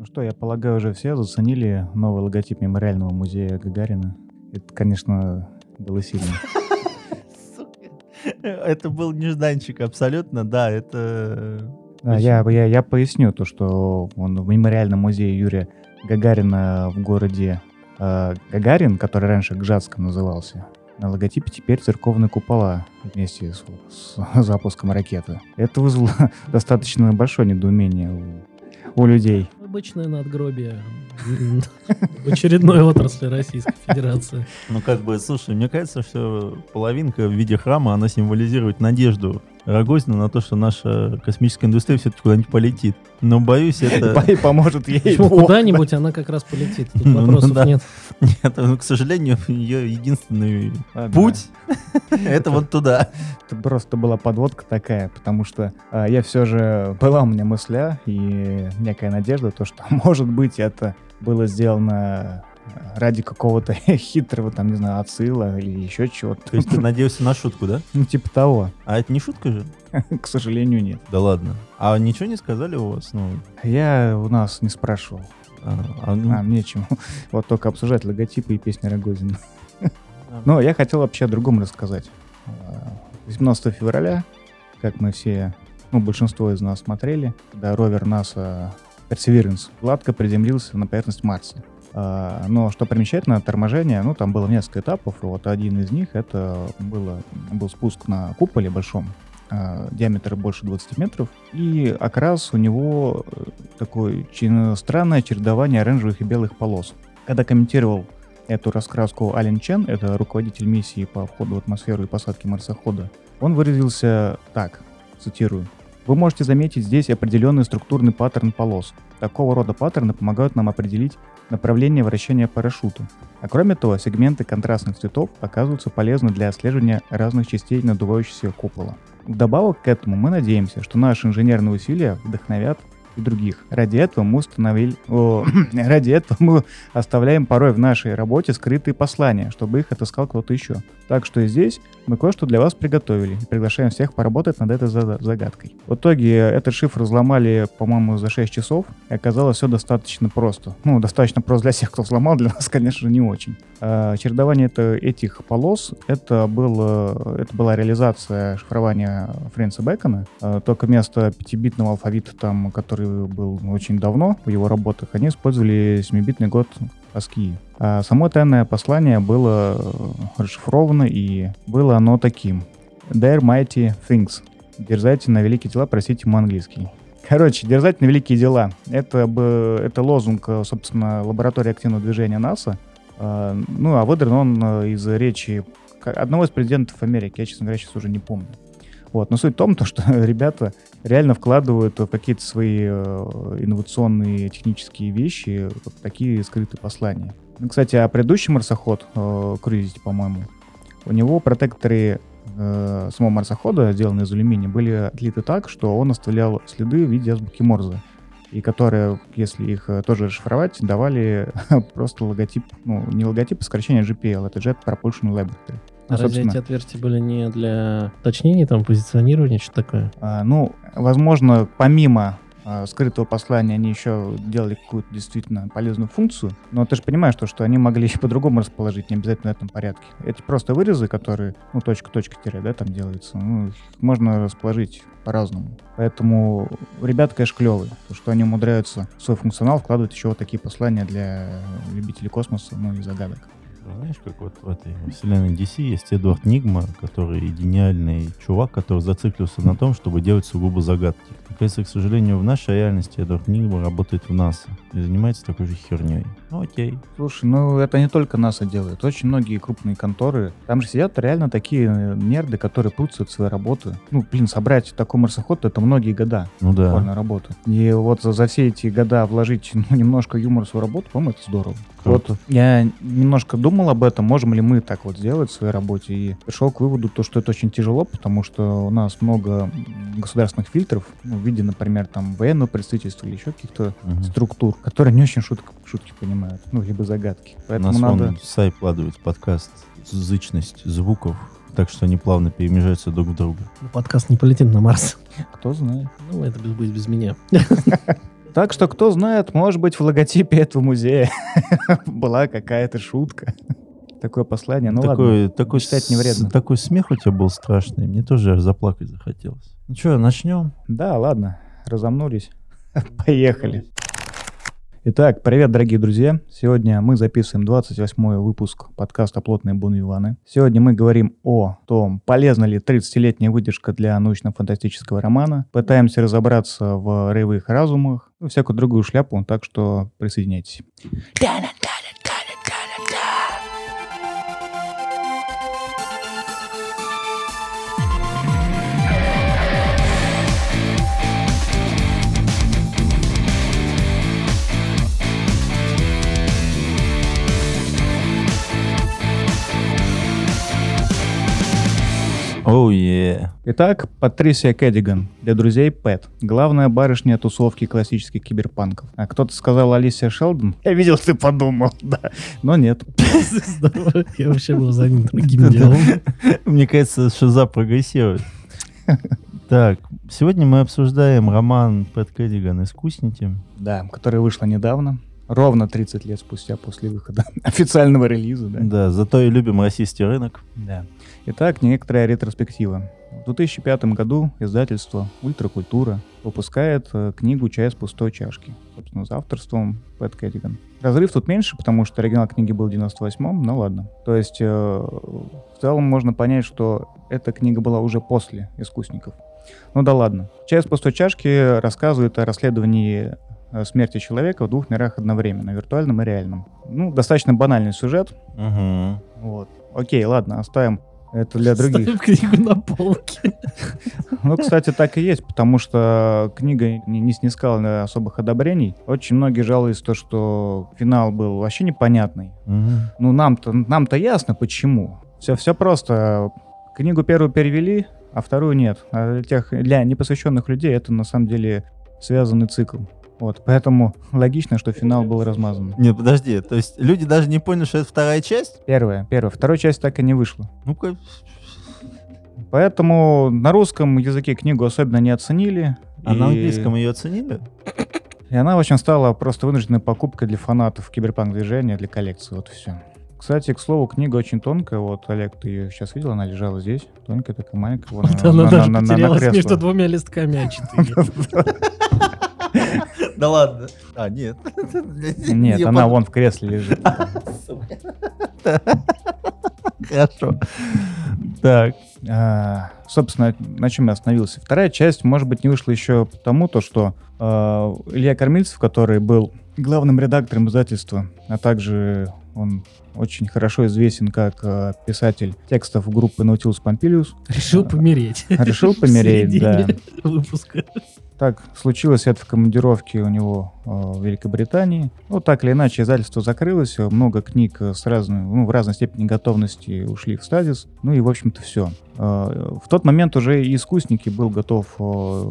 Ну что, я полагаю, уже все заценили новый логотип мемориального музея Гагарина. Это, конечно, было сильно. Это был нежданчик абсолютно, да, это... Да, я, я, я поясню то, что он в мемориальном музее Юрия Гагарина в городе э, Гагарин, который раньше Гжатском назывался, на логотипе теперь церковные купола вместе с, с запуском ракеты. Это вызвало достаточно большое недоумение у, у людей. Обычное надгробие в очередной отрасли Российской Федерации. Ну, как бы, слушай, мне кажется, что половинка в виде храма, она символизирует надежду Рогозина на то, что наша космическая индустрия все-таки куда-нибудь полетит. Но боюсь, это... Поможет ей. Куда-нибудь она как раз полетит? Тут Ну, ну вопросов да. нет. Нет, ну, к сожалению, ее единственный путь — это вот туда. Это просто была подводка такая, потому что а, я все же была у меня мысля и некая надежда, то, что, может быть, это было сделано ради какого-то хитрого, там, не знаю, отсыла или еще чего-то. То есть ты надеялся на шутку, да? Ну, типа того. А это не шутка же? К сожалению, нет. Да ладно. А ничего не сказали у вас? Ну, Я у нас не спрашивал. а, а, ну, А, нечем. Вот только обсуждать логотипы и песни Рогозина. Но я хотел вообще о другом рассказать. А, 18 февраля, как мы все, ну, большинство из нас смотрели, когда ровер НАСА Perseverance гладко приземлился на поверхность Марса. А, Но что примечательно, торможение, ну, там было несколько этапов, вот один из них, это было, был спуск на куполе большом, а, диаметр больше 20 метров, и окрас у него э, такое странное чередование оранжевых и белых полос. Когда комментировал эту раскраску Ален Чен, это руководитель миссии по входу в атмосферу и посадке марсохода, он выразился так, цитирую. Вы можете заметить здесь определенный структурный паттерн полос. Такого рода паттерны помогают нам определить направление вращения парашюта. А кроме того, сегменты контрастных цветов оказываются полезны для отслеживания разных частей надувающегося купола. Вдобавок к этому мы надеемся, что наши инженерные усилия вдохновят и других. Ради этого мы установили... о, ради этого мы оставляем порой в нашей работе скрытые послания, чтобы их отыскал кто-то еще. Так что и здесь мы кое-что для вас приготовили и приглашаем всех поработать над этой за- загадкой. В итоге этот шифр взломали, по-моему, за 6 часов, и оказалось все достаточно просто. Ну, достаточно просто для всех, кто взломал, для нас, конечно не очень. А, чередование это, этих полос, это, было, это была реализация шифрования Фрэнса Бэкона, А, только вместо 5-битного алфавита, там, который был очень давно в его работах, они использовали 7-битный год ASCII. А само тайное послание было э, расшифровано, и было оно таким. Dare mighty things. Дерзайте на великие дела, простите мой английский. Короче, дерзать на великие дела. Это, бы, это лозунг, э, собственно, лаборатории активного движения НАСА. А, Ну, а выдран он э, из речи одного из президентов Америки. Я, честно говоря, сейчас уже не помню. Вот. Но суть в том, то, что ребята реально вкладывают в какие-то свои э, инновационные технические вещи вот такие скрытые послания. Ну, Кстати, а предыдущий марсоход, э, Curiosity, по-моему, у него протекторы э, самого марсохода, сделанные из алюминия, были отлиты так, что он оставлял следы в виде азбуки Морзе. И которые, если их э, тоже расшифровать, давали просто логотип, ну, не логотип, а сокращение GPL, это Jet Propulsion Laboratory. Ну, разве эти отверстия были не для уточнения, там, позиционирования, что такое? А, ну, возможно, помимо а, скрытого послания они еще делали какую-то действительно полезную функцию, но ты же понимаешь, что, что они могли еще по-другому расположить, не обязательно в этом порядке. Эти просто вырезы, которые, ну, точка-точка тире, да, там делаются, ну, их можно расположить по-разному. Поэтому ребята, конечно, клевые, потому что они умудряются в свой функционал вкладывать еще вот такие послания для любителей космоса, ну, и загадок. Знаешь, как вот в этой вселенной DC есть Эдвард Нигма, который гениальный чувак, который зациклился на том, чтобы делать сугубо загадки. Кажется, к сожалению, в нашей реальности Эдвард Нигма работает в НАСА и занимается такой же херней. Ну окей. Слушай, ну это не только НАСА делает. Очень многие крупные конторы. Там же сидят реально такие э, нерды, которые прутся от своей работы. Ну, блин, собрать такой марсоход, это многие года Ну да. буквально работы. И вот за, за все эти года вложить ну, немножко юмора в свою работу, по-моему, это здорово. Круто. Вот я немножко думал об этом, можем ли мы так вот сделать в своей работе, и пришел к выводу, то, что это очень тяжело, потому что у нас много государственных фильтров, ну, в виде, например, там военного представительства или еще каких-то Мгм. структур, которые не очень шуток, шутки понимают, ну, либо загадки. Поэтому нас надо... Сай вкладывает в подкаст зычность звуков, так что они плавно перемежаются друг в друга. Ну, Подкаст не полетит на Марс. Кто знает. Ну, это будет без меня. Так что, кто знает, может быть, в логотипе этого музея была какая-то шутка. Такое послание, ну ладно. такой, такой, читать не вредно. с- такой смех у тебя был страшный. Мне тоже аж заплакать захотелось. Ну что, начнем? Да, ладно, разомнулись. Поехали. Итак, привет, дорогие друзья. Сегодня мы записываем 28 выпуск подкаста «Плотные бунвиваны». Сегодня мы говорим о том, полезна ли 30-летняя выдержка для научно-фантастического романа. Пытаемся разобраться в роевых разумах, ну, всякую другую шляпу, так что присоединяйтесь. Оу, е. Итак, Патрисия Кэддиган. Для друзей Пэт. Главная барышня тусовки классических киберпанков. А кто-то сказал Алисия Шелдон? Я видел, ты подумал, да. Но нет. Я вообще был занят другим делом. Мне кажется, шиза прогрессирует. Так, сегодня мы обсуждаем роман Пэт Кэддиган «Искусники». Да, которая вышла недавно. Ровно 30 лет спустя после выхода официального релиза, да. Да, зато и любим российский рынок. Да. Итак, некоторая ретроспектива. В 2005 году издательство «Ультракультура» выпускает э, книгу «Чай с пустой чашки», собственно, с авторством Пэт Кэддиган. Разрыв тут меньше, потому что оригинал книги был в 98-м, но ладно. То есть, э, в целом можно понять, что эта книга была уже после «Искусников». Ну да ладно. «Чай с пустой чашки» рассказывает о расследовании э, смерти человека в двух мирах одновременно, виртуальном и реальном. Ну, достаточно банальный сюжет. Угу. Вот. Окей, ладно, оставим это для других. Ставим книгу на полке. Ну, кстати, так и есть, потому что книга не, не снискала особых одобрений. Очень многие жалуются то, что финал был вообще непонятный. Ну, нам-то нам-то ясно, почему. Все, все просто. Книгу первую перевели, а вторую нет. А для, тех, для непосвященных людей это на самом деле связанный цикл. Вот, поэтому логично, что финал был размазан. Не, подожди, то есть люди даже не поняли, что это вторая часть? Первая, первая. Второй часть так и не вышла. Ну-ка, Поэтому на русском языке книгу особенно не оценили. а и- на английском ее оценили? И она, в общем, стала просто вынужденной покупкой для фанатов киберпанк-движения, для коллекции, вот и все. Кстати, к слову, книга очень тонкая. Вот, Олег, ты ее сейчас видел, она лежала здесь. Тонкая такая маленькая. вон Вот она она на- даже на- на- на потерялась кресло. между двумя листками А4. Да ладно. А, нет. Нет, она вон в кресле лежит. Хорошо. Так. А, Собственно, на чем я остановился. Вторая часть, может быть, не вышла еще потому, то, что а, Илья Кормильцев, который был главным редактором издательства, а также он очень хорошо известен как а, писатель текстов группы Nautilus Pompilius, Решил помереть. Решил помереть, да. Выпуска. Так случилось это в командировке у него э, в Великобритании. Ну, так или иначе, издательство закрылось, много книг э, с разной, ну, в разной степени готовности ушли в стазис. Ну и, в общем-то, все. В тот момент уже и искусники был готов э,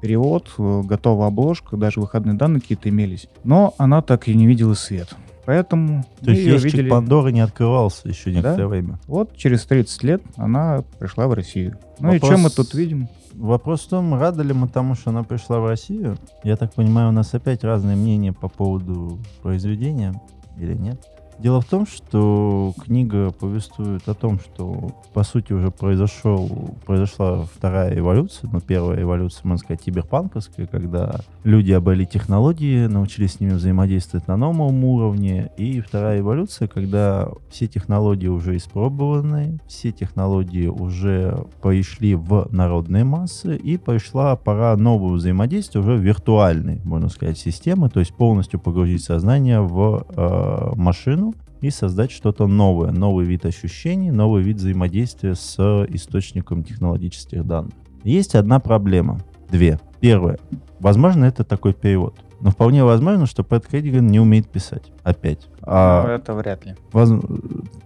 перевод, э, готова обложка, даже выходные данные какие-то имелись. Но она так и не видела свет. Поэтому То есть ящик Пандоры не открывался еще некоторое время. Вот через 30 лет она пришла в Россию. Ну и Вопрос- что мы тут видим? Вопрос в том, рады ли мы тому, что она пришла в Россию. Я так понимаю, у нас опять разные мнения по поводу произведения или нет. Дело в том, что книга повествует о том, что по сути уже произошел, произошла вторая эволюция, ну первая эволюция, можно сказать, киберпанковская, когда люди обрели технологии, научились с ними взаимодействовать на новом уровне, и вторая эволюция, когда все технологии уже испробованы, все технологии уже пришли в народные массы, и пришла пора нового взаимодействия уже виртуальной, можно сказать, системы, то есть полностью погрузить сознание в э, машину и создать что-то новое, новый вид ощущений, новый вид взаимодействия с источником технологических данных. Есть одна проблема, две. Первое. Возможно, это такой перевод. Но вполне возможно, что Пэт Кэддиган не умеет писать. Опять. Ну, А это вряд ли. воз-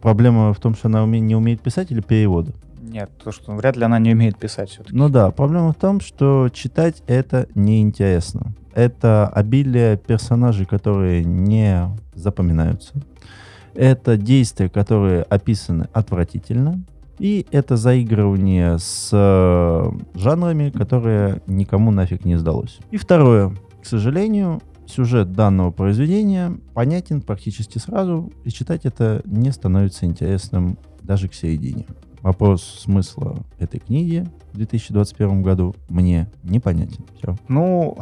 Проблема в том, что она уме- не умеет писать или перевода? Нет, то, что вряд ли она не умеет писать все-таки. Ну да, проблема в том, что читать это неинтересно. Это обилие персонажей, которые не запоминаются. Это действия, которые описаны отвратительно. И это заигрывание с э, жанрами, которые никому нафиг не сдалось. И второе. К сожалению, сюжет данного произведения понятен практически сразу, и читать это не становится интересным даже к середине. Вопрос смысла этой книги в 2021 году мне непонятен. Все. Ну,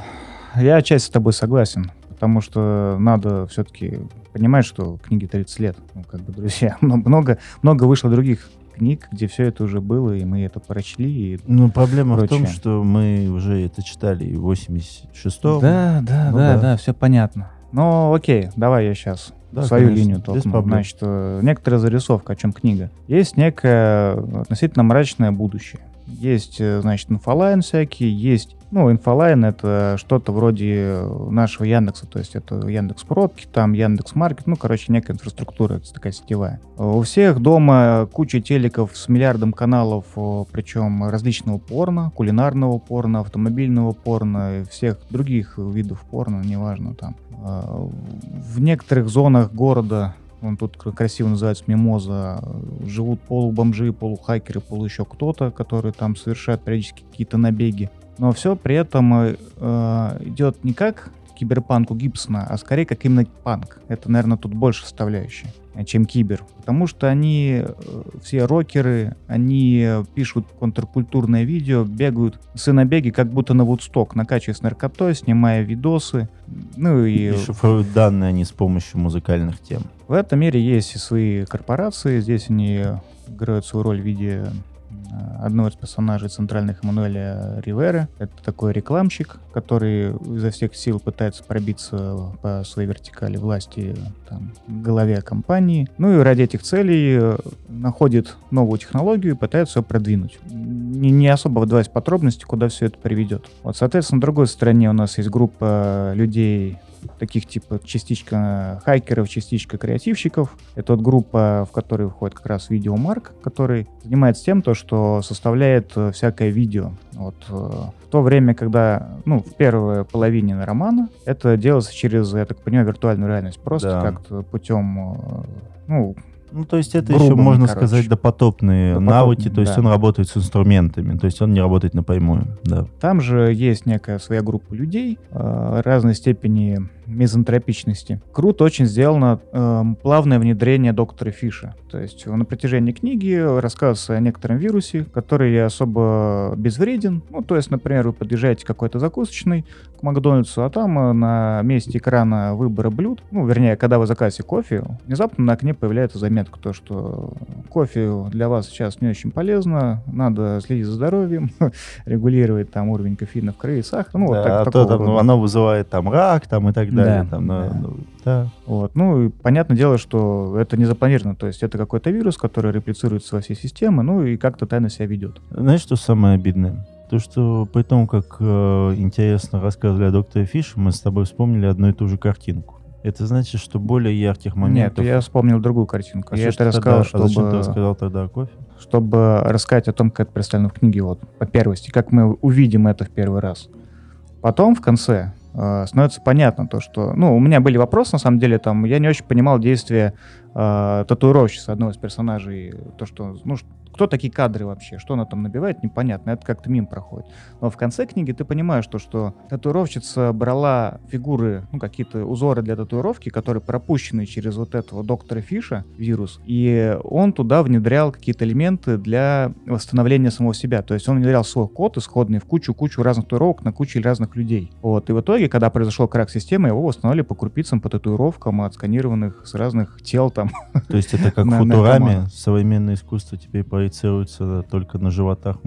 я отчасти с тобой согласен, потому что надо все-таки понимать, что книге 30 лет. Ну, как бы, друзья, много, много вышло других книг, где все это уже было, и мы это прочли. И Ну, проблема в прочее. том, что мы уже это читали в 86-м. Да, да, Ну да, да. да, все понятно. Ну, окей, давай я сейчас Да, свою конечно, линию толкну. Значит, э, некоторая зарисовка, о чем книга. Есть некое относительно мрачное будущее. Есть, э, значит, инфолайн всякие, есть... Ну, инфолайн — это что-то вроде нашего Яндекса, то есть это Яндекс Пробки, там Яндекс Маркет, ну, короче, некая инфраструктура, это такая сетевая. У всех дома куча телеков с миллиардом каналов, причем различного порно, кулинарного порно, автомобильного порно, всех других видов порно, неважно там. А, В некоторых зонах города он тут кра- красиво называется Мимоза, живут полубомжи, полухакеры, полу еще кто-то, которые там совершают периодически какие-то набеги. Но все при этом э, идет не как киберпанк у Гибсона, а скорее как именно панк. Это, наверное, тут больше составляющая, чем кибер. Потому что они э, все рокеры, они пишут контркультурное видео, бегают с набеги, как будто на Вудсток, накачиваясь наркотой, снимая видосы. Ну и И шифруют данные они с помощью музыкальных тем. в этом мире есть и свои корпорации. Здесь они играют свою роль в виде одного из персонажей центральных Эммануэля Риверы. Это такой рекламщик, который изо всех сил пытается пробиться по своей вертикали власти там, к голове компании. Ну и ради этих целей э, находит новую технологию и пытается ее продвинуть. Не, не особо вдаваясь в подробности, куда все это приведет. Вот, соответственно, на другой стороне у нас есть группа людей, таких типа частичка хайкеров, частичка креативщиков. Это вот группа, в которой входит как раз видеомарк, который занимается тем, то, что составляет э, всякое видео. Вот э, в то время, когда, ну, в первой половине романа, это делается через, я так понимаю, виртуальную реальность. Просто Да. как-то путем, э, ну, Ну, то есть это Грубо, еще, можно короче. сказать, допотопные Допотопные, навыки, то есть да. он работает с инструментами, то есть он не работает напрямую, да. Там же есть некая своя группа людей э, разной степени мизантропичности. Круто очень сделано эм, плавное внедрение доктора Фиша. То есть на протяжении книги рассказывается о некотором вирусе, который особо безвреден. Ну, то есть, например, вы подъезжаете к какой-то закусочной, к Макдональдсу, а там э, на месте экрана выбора блюд, ну, вернее, когда вы заказываете кофе, внезапно на окне появляется заметка, то, что кофе для вас сейчас не очень полезно, надо следить за здоровьем, регулировать там уровень кофеина в крови, сахар, ну, вот Да, так- а то там, ну, оно вызывает там рак там и так далее. Да, там, ну, да. ну, да. Вот. Ну, и понятное дело, что это не запланировано, то есть это какой-то вирус, который реплицируется во всей системе, ну, и как-то тайно себя ведет. Знаешь, что самое обидное? То, что при том, как э, интересно рассказывали о докторе Фише, мы с тобой вспомнили одну и ту же картинку. Это значит, что более ярких моментов... Нет, я вспомнил другую картинку. А я это ты тогда- рассказал, а зачем ты чтобы, рассказал тогда о кофе? чтобы рассказать о том, как это представлено в книге, вот, по первости, как мы увидим это в первый раз. Потом, в конце, э, становится понятно то, что... Ну, у меня были вопросы, на самом деле, там, я не очень понимал действия э, татуировщицы одного из персонажей, то, что, ну, кто такие кадры вообще, что она там набивает, непонятно, это как-то мимо проходит. Но в конце книги ты понимаешь, то, что татуировщица брала фигуры, ну, какие-то узоры для татуировки, которые пропущены через вот этого доктора Фиша, вирус, и он туда внедрял какие-то элементы для восстановления самого себя. То есть он внедрял свой код исходный в кучу-кучу разных татуировок на кучу разных людей. Вот. И в итоге, когда произошел крак системы, его восстановили по крупицам, по татуировкам, отсканированных с разных тел там. То есть это как наркомана. современное искусство теперь проецируется только на животах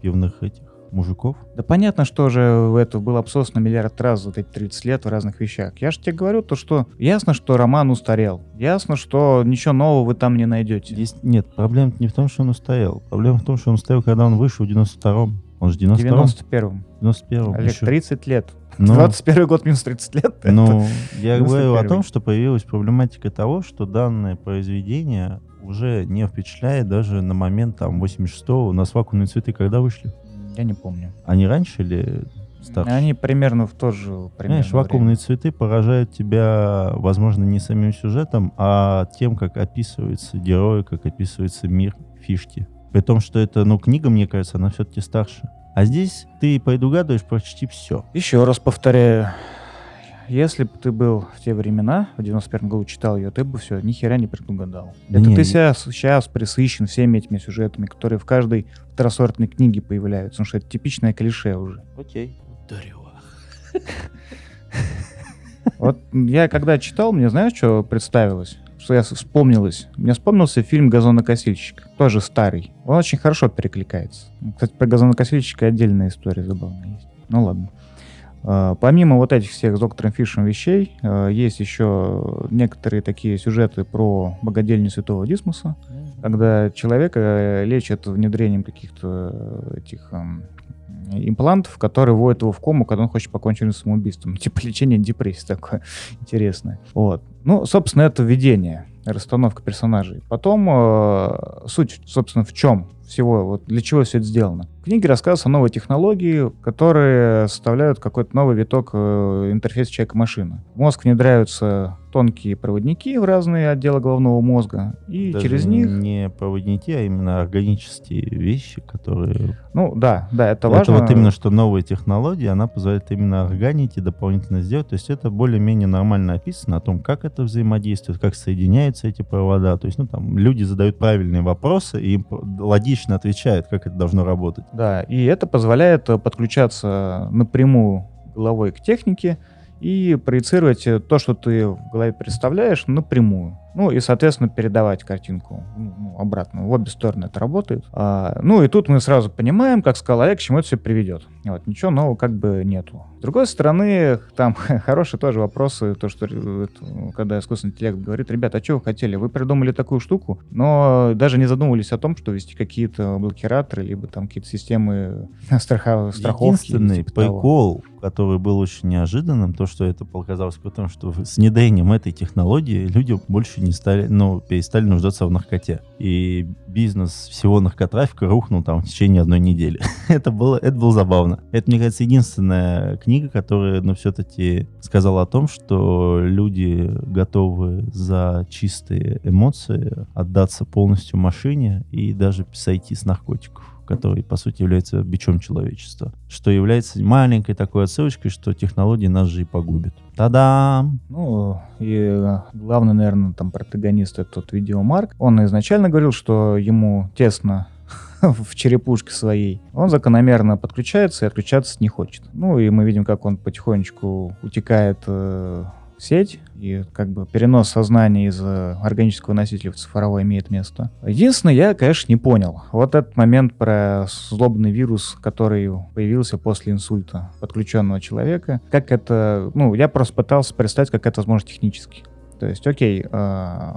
пивных этих мужиков? Да понятно, что же это было обсосано миллиард раз за эти 30 лет в разных вещах. Я же тебе говорю то, что ясно, что роман устарел. Ясно, что ничего нового вы там не найдете. Здесь нет, проблема не в том, что он устоял. Проблема в том, что он устоял, когда он вышел в 92-м. Он же в 92-м, 91-м. 91-м. Олег, еще. 30 лет. Ну, 21 год минус 30 лет. Ну, я говорю о 91-й. том, что появилась проблематика того, что данное произведение уже не впечатляет даже на момент там 86-го. У нас вакуумные цветы когда вышли? Я не помню. Они раньше или старше? Они примерно в то же примерно Понимаешь, вакуумные цветы поражают тебя, возможно, не самим сюжетом, а тем, как описываются герои, как описывается мир фишки. При том, что это, ну, книга, мне кажется, она все-таки старше. А здесь ты предугадываешь почти все. Еще раз повторяю, если бы ты был в те времена, в 91 году читал ее, ты бы все, ни хера не предугадал. Да Это не, ты сейчас, сейчас присыщен всеми этими сюжетами, которые в каждой второсортной книге появляются, потому что это типичное клише уже. Окей. Ударила. Вот я когда читал, мне знаешь, что представилось? Что я вспомнилось? Мне вспомнился фильм «Газонокосильщик», тоже старый. Он очень хорошо перекликается. Кстати, про газонокосильщика отдельная история забавная есть. Ну ладно. А, Помимо вот этих всех с доктором Фишем вещей, а, есть еще некоторые такие сюжеты про богадельню святого Дисмуса, когда человека э, лечат внедрением каких-то этих имплантов, которые вводят его в кому, когда он хочет покончить с самоубийством. Типа лечение депрессии такое интересное. Вот. Ну, собственно, это введение, расстановка персонажей. Потом э, суть, собственно, в чем всего, вот для чего все это сделано. В книге рассказывается о новой технологии, которые составляют какой-то новый виток э, интерфейса человека-машины. В мозг внедряются тонкие проводники в разные отделы головного мозга, и Даже через них... не проводники, а именно органические вещи, которые... Ну, да, да, это Это, важно. вот именно что новая технология, она позволяет именно органить и дополнительно сделать. То есть это более-менее нормально описано о том, как это взаимодействует, как соединяются эти провода. То есть, ну, там, люди задают правильные вопросы и им п- логично отвечают, как это должно работать. Да, и это позволяет э, подключаться напрямую головой к технике и проецировать э, то, что ты в голове представляешь, напрямую. Ну и, соответственно, передавать картинку ну, ну, обратно. В обе стороны это работает. А, ну и тут мы сразу понимаем, как сказал Олег, к чему это все приведет. Вот, ничего нового как бы нету. С другой стороны, там хорошие тоже вопросы, то, что э, когда искусственный интеллект говорит, ребята, а что вы хотели? Вы придумали такую штуку, но даже не задумывались о том, что ввести какие-то блокираторы, либо там какие-то системы страха- страховки. Единственный типа того. прикол, который был очень неожиданным, то, что это показалось потому, что с внедрением этой технологии люди больше не стали, ну, перестали нуждаться в наркоте. И бизнес всего наркотрафика рухнул там в течение одной недели. это, было, это было забавно. Это, мне кажется, единственная книга, которая, ну, все-таки сказала о том, что люди готовы за чистые эмоции отдаться полностью машине и даже сойти с наркотиков который, по сути, является бичом человечества. Что является маленькой такой отсылочкой, что технологии нас же и погубят. Та-дам! Ну, и э, главный, наверное, там протагонист это тот видеомарк. Он изначально говорил, что ему тесно в черепушке своей. Он закономерно подключается и отключаться не хочет. Ну, и мы видим, как он потихонечку утекает э, в сеть, и как бы перенос сознания из э, органического носителя в цифровой имеет место. Единственное, я, конечно, не понял. Вот этот момент про злобный вирус, который появился после инсульта подключенного человека. Как это... Ну, я просто пытался представить, как это возможно технически. То есть, окей, э,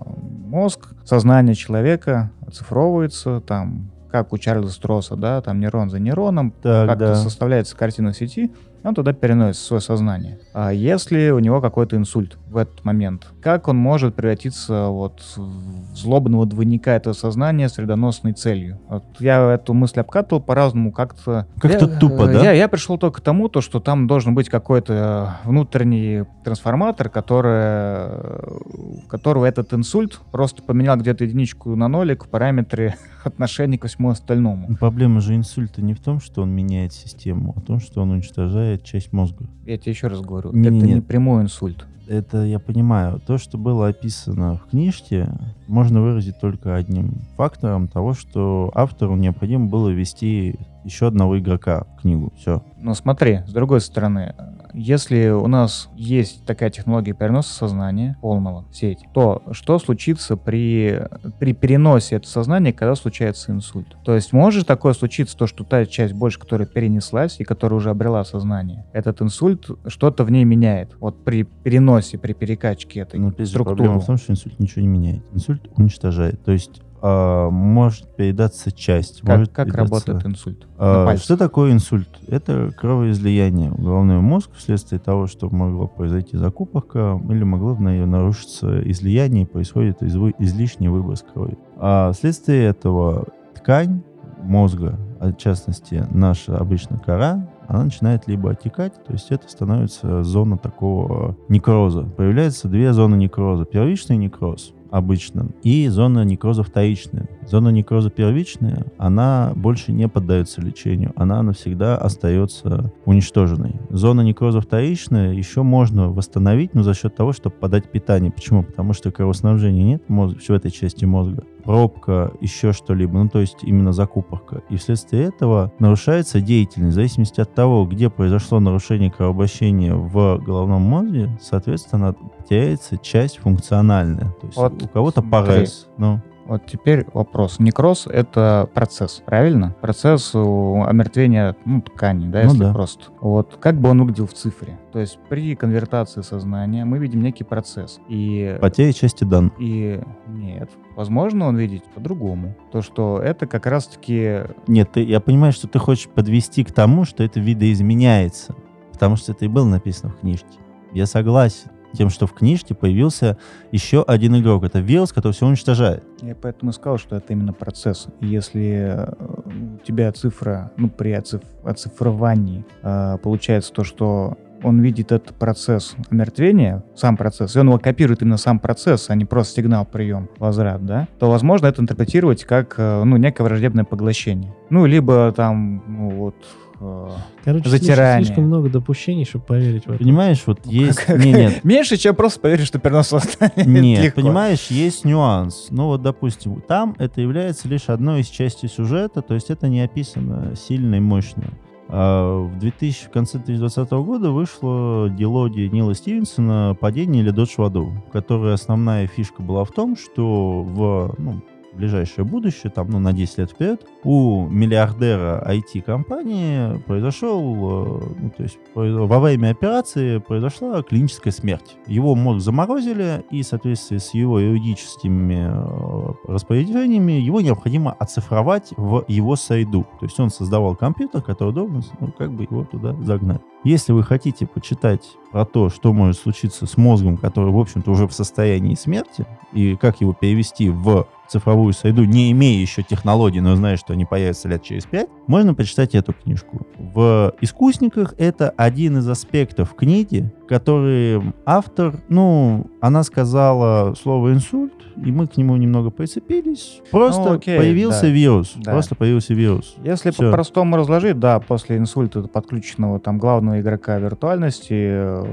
мозг, сознание человека оцифровывается, там, как у Чарльза Стросса, да, там нейрон за нейроном, Так, как-то да. составляется картина сети, и он туда переносит свое сознание. А если у него какой-то инсульт в этот момент, как он может превратиться вот в злобного двойника этого сознания с вредоносной целью? Вот я эту мысль обкатывал по-разному, как-то... Как-то Я, тупо, э, да? Я, я пришел только к тому, то, что там должен быть какой-то внутренний трансформатор, который, э, которого этот инсульт просто поменял где-то единичку на нолик в параметре отношения ко всему остальному. Ну, Проблема же инсульта не в том, что он меняет систему, а в том, что он уничтожает часть мозга. Я тебе еще раз говорю, Не- это не- не прямой инсульт. Это я понимаю. То, что было описано в книжке, можно выразить только одним фактором того, что автору необходимо было ввести еще одного игрока в книгу. Все. Но смотри, с другой стороны, если у нас есть такая технология переноса сознания полного в сеть, то что случится при, при переносе этого сознания, когда случается инсульт? То есть может такое случиться, то, что та часть больше, которая перенеслась и которая уже обрела сознание, этот инсульт что-то в ней меняет. Вот при переносе, при перекачке этой Но же, структуры. проблема в том, что инсульт ничего не меняет. Инсульт уничтожает. То есть а, может передаться часть. Как, может как передаться- работает инсульт? Пальце. Что такое инсульт? Это кровоизлияние в головной мозг вследствие того, что могло произойти закупорка или могло нарушиться излияние, происходит изв- излишний выброс крови. А вследствие этого ткань мозга, а в частности наша обычная кора, она начинает либо отекать, то есть это становится зона такого некроза. Появляются две зоны некроза. Первичный некроз обычно и зона некроза вторичная. Зона некроза первичная, она больше не поддается лечению, она навсегда остается уничтоженной. Зона некроза вторичная еще можно восстановить, но за счет того, чтобы подать питание. Почему? Потому что кровоснабжения нет мозга, в этой части мозга пробка, еще что-либо, ну то есть именно закупорка. И вследствие этого нарушается деятельность. В зависимости от того, где произошло нарушение кровообращения в головном мозге, соответственно, теряется часть функциональная. То есть Вот у кого-то парез. Ну, Вот теперь вопрос. Некроз — это процесс, правильно? Процесс омертвения ну, ткани, да, Ну если да. просто. Вот как бы он выглядел в цифре? То есть при конвертации сознания мы видим некий процесс. И потеря части данных. И нет, возможно, он видит по-другому. То, что это как раз-таки... Нет, ты, я понимаю, что ты хочешь подвести к тому, что это видоизменяется. Потому что это и было написано в книжке. Я согласен. Тем, что в книжке появился еще один игрок. Это вирус, который все уничтожает. Я поэтому сказал, что это именно процесс. Если э, у тебя цифра, ну, при оциф- оцифровании э, получается то, что он видит этот процесс омертвения, сам процесс, и он его копирует именно сам процесс, а не просто сигнал прием, возврат, да, то возможно это интерпретировать как, э, ну, некое враждебное поглощение. Ну, либо там, ну, вот... Короче, Затирание. слишком, слишком много допущений, чтобы поверить в это. Понимаешь, вот есть... как- Не, нет, Меньше, чем просто поверить, что перенос сознания Нет, легко. понимаешь, есть нюанс. Ну вот, допустим, там это является лишь одной из частей сюжета, то есть это не описано сильно и мощно. А В 2000, в конце 2020 года вышло дилогия Нила Стивенсона «Падение или дочь в аду», в которой основная фишка была в том, что в ну, ближайшее будущее, там, ну, на 10 лет вперед, у миллиардера IT-компании произошел, э, ну, то есть во время операции произошла клиническая смерть. Его мозг заморозили, и в соответствии с его юридическими э, распоряжениями его необходимо оцифровать в его сайду. То есть он создавал компьютер, который должен, ну, как бы его туда загнать. Если вы хотите почитать про то, что может случиться с мозгом, который, в общем-то, уже в состоянии смерти, и как его перевести в цифровую среду, не имея еще технологий, но зная, что они появятся лет через пять, можно почитать эту книжку. В «Искусниках» это один из аспектов книги, который автор, ну, она сказала слово «инсульт», и мы к нему немного прицепились. Просто Ну, окей, появился да. вирус. Да. Просто появился вирус. Если Всё. по-простому разложить, да, после инсульта подключенного там главного игрока виртуальности э,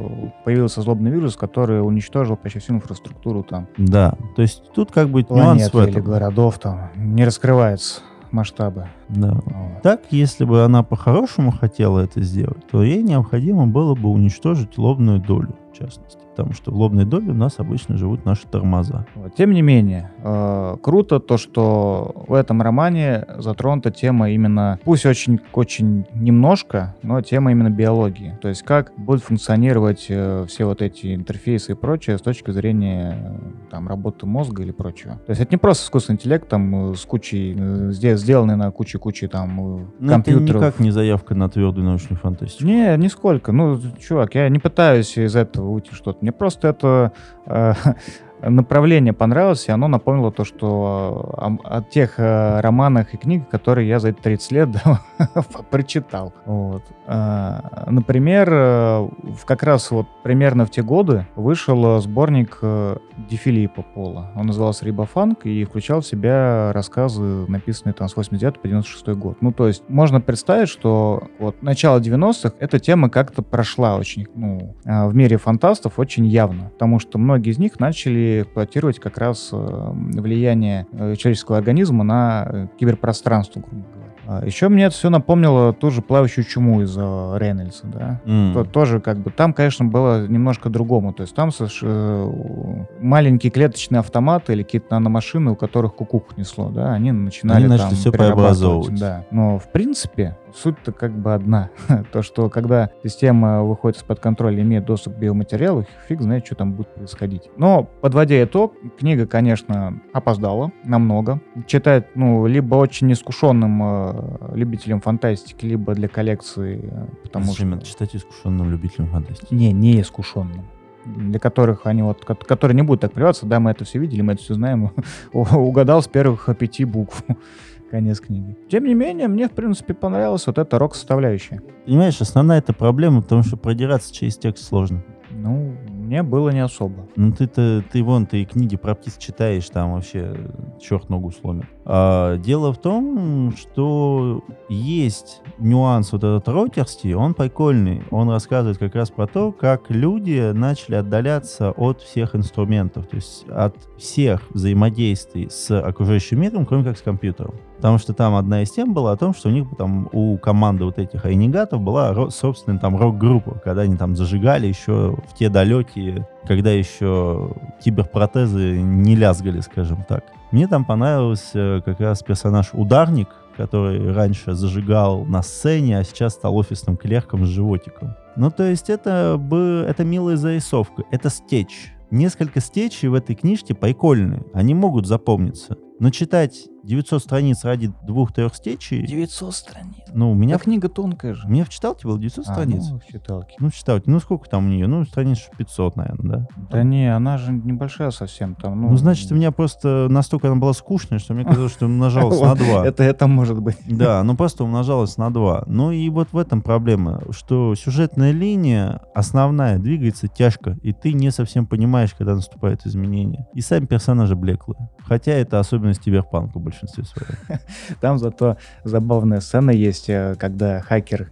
появился злобный вирус, который уничтожил почти всю инфраструктуру там Да, то есть тут как бы нюанс планет в или этом. городов там. Не раскрывается масштабы. Да. Вот. Так, если бы она по-хорошему хотела это сделать, то ей необходимо было бы уничтожить лобную долю, в частности. Потому что в лобной доле у нас обычно живут наши тормоза. Тем не менее, э, круто то, что в этом романе затронута тема именно, пусть очень, очень немножко, но тема именно биологии. То есть как будут функционировать э, все вот эти интерфейсы и прочее с точки зрения э, там, работы мозга или прочего. То есть это не просто искусственный интеллект там э, с кучей, э, сде- сделанный на куче-куче там э, Но компьютеров. это никак не заявка на твердую научную фантастику. Не, нисколько. Ну, чувак, я не пытаюсь из этого уйти что-то. Мне просто это э, направление понравилось, и оно напомнило то, что э, ам- о тех э, романах и книгах, которые я за эти 30 лет прочитал. Вот. А, Например, э, как раз вот примерно в те годы вышел э, сборник э, Ди Филиппа Пола. Он назывался «Рибофанк» и включал в себя рассказы, написанные там с 89 по 96 год. Ну, то есть можно представить, что вот начало 90-х эта тема как-то прошла очень, ну, а, в мире фантастов очень явно, потому что многие из них начали эксплуатировать как раз э, влияние э, человеческого организма на э, киберпространство, грубо говоря. А Еще мне это все напомнило ту же плавающую чуму из э, Рейнольдса, да. То- тоже как бы там, конечно, было немножко другому. То есть там соверш- э, маленькие клеточные автоматы или какие-то наномашины, у которых кукух несло, да, они начинали Они там начали всё перерабатывать, преобразовывать. Да. Но в принципе суть-то как бы одна. То, что когда система выходит из-под контроля, имеет доступ к биоматериалу, фиг знает, что там будет происходить. Но, подводя итог, книга, конечно, опоздала намного. Читать, ну, либо очень искушенным э, любителям фантастики, либо для коллекции, потому Зачем что... это читать искушенным любителям фантастики? Не, не искушенным. Для которых они вот, ко- которые не будут так плеваться, да, мы это все видели, мы это все знаем, угадал с первых пяти букв. Конец книги. Тем не менее, мне, в принципе, понравилась вот эта рок-составляющая. Понимаешь, основная это проблема, потому что продираться через текст сложно. Ну, мне было не особо. Ну ты-то, ты вон, ты книги про птиц читаешь, там вообще черт ногу сломит. А, дело в том, что есть нюанс вот этот Рокерсти, он прикольный. Он рассказывает как раз про то, как люди начали отдаляться от всех инструментов, то есть от всех взаимодействий с окружающим миром, кроме как с компьютером. Потому что там одна из тем была о том, что у них там у команды вот этих айнигатов была собственная там рок-группа, когда они там зажигали еще в те далекие, когда еще киберпротезы не лязгали, скажем так. Мне там понравился как раз персонаж Ударник, который раньше зажигал на сцене, а сейчас стал офисным клерком с животиком. Ну, то есть это, бы, это милая зарисовка, это стечь. Несколько стечей в этой книжке прикольные, они могут запомниться. Но читать 900 страниц ради двух-трех стечей... 900 страниц. Ну, у меня, Да книга тонкая же. у меня в читалке было 900 А, страниц. ну, в читалке. Ну, в читалке. Ну, сколько там у нее? Ну, страниц 500, наверное, да? Да не, она же небольшая совсем там. Ну, Ну, значит, у меня просто настолько она была скучная, что мне казалось, что умножалась на 2. Это, это может быть. Да, ну просто умножалось на 2. Ну и вот в этом проблема, что сюжетная линия основная двигается тяжко, и ты не совсем понимаешь, когда наступают изменения. И сами персонажи блеклые. Хотя это особенность киберпанка в большинстве своем. Там зато забавная сцена есть, э, когда хакер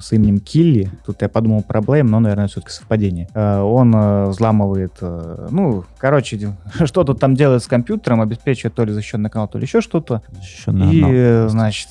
с именем Килли, тут я подумал про Блейм, но, наверное, все-таки совпадение, Э, он э, взламывает, ну, короче, что-то там делает с компьютером, обеспечивает то ли защищенный канал, то ли еще что-то. И, анал. э, значит,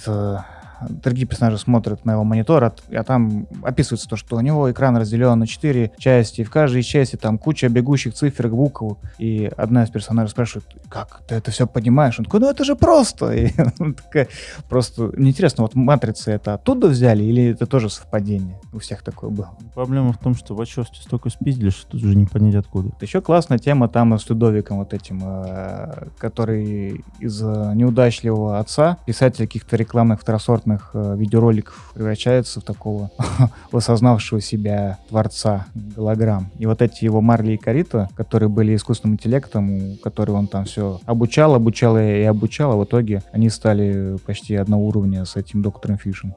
другие персонажи смотрят на его монитор, а, а там описывается то, что у него экран разделен на четыре части, и в каждой части там куча бегущих цифр, букв, и одна из персонажей спрашивает, как ты это все понимаешь? Он такой, ну это же просто! И он такая, просто, мне интересно, вот матрицы это оттуда взяли, или это тоже совпадение? У всех такое было. Проблема в том, что Вачовски столько спиздили, что тут уже не понять откуда. Еще классная тема там с Людовиком вот этим, э, который из неудачливого отца, писателя каких-то рекламных второсортных э, видеороликов, превращается в такого осознавшего себя творца голограмм. И вот эти его Марли и Карита, которые были искусственным интеллектом, у- который он там все обучал, обучал и обучал, а в итоге они стали почти одного уровня с этим доктором Фишем.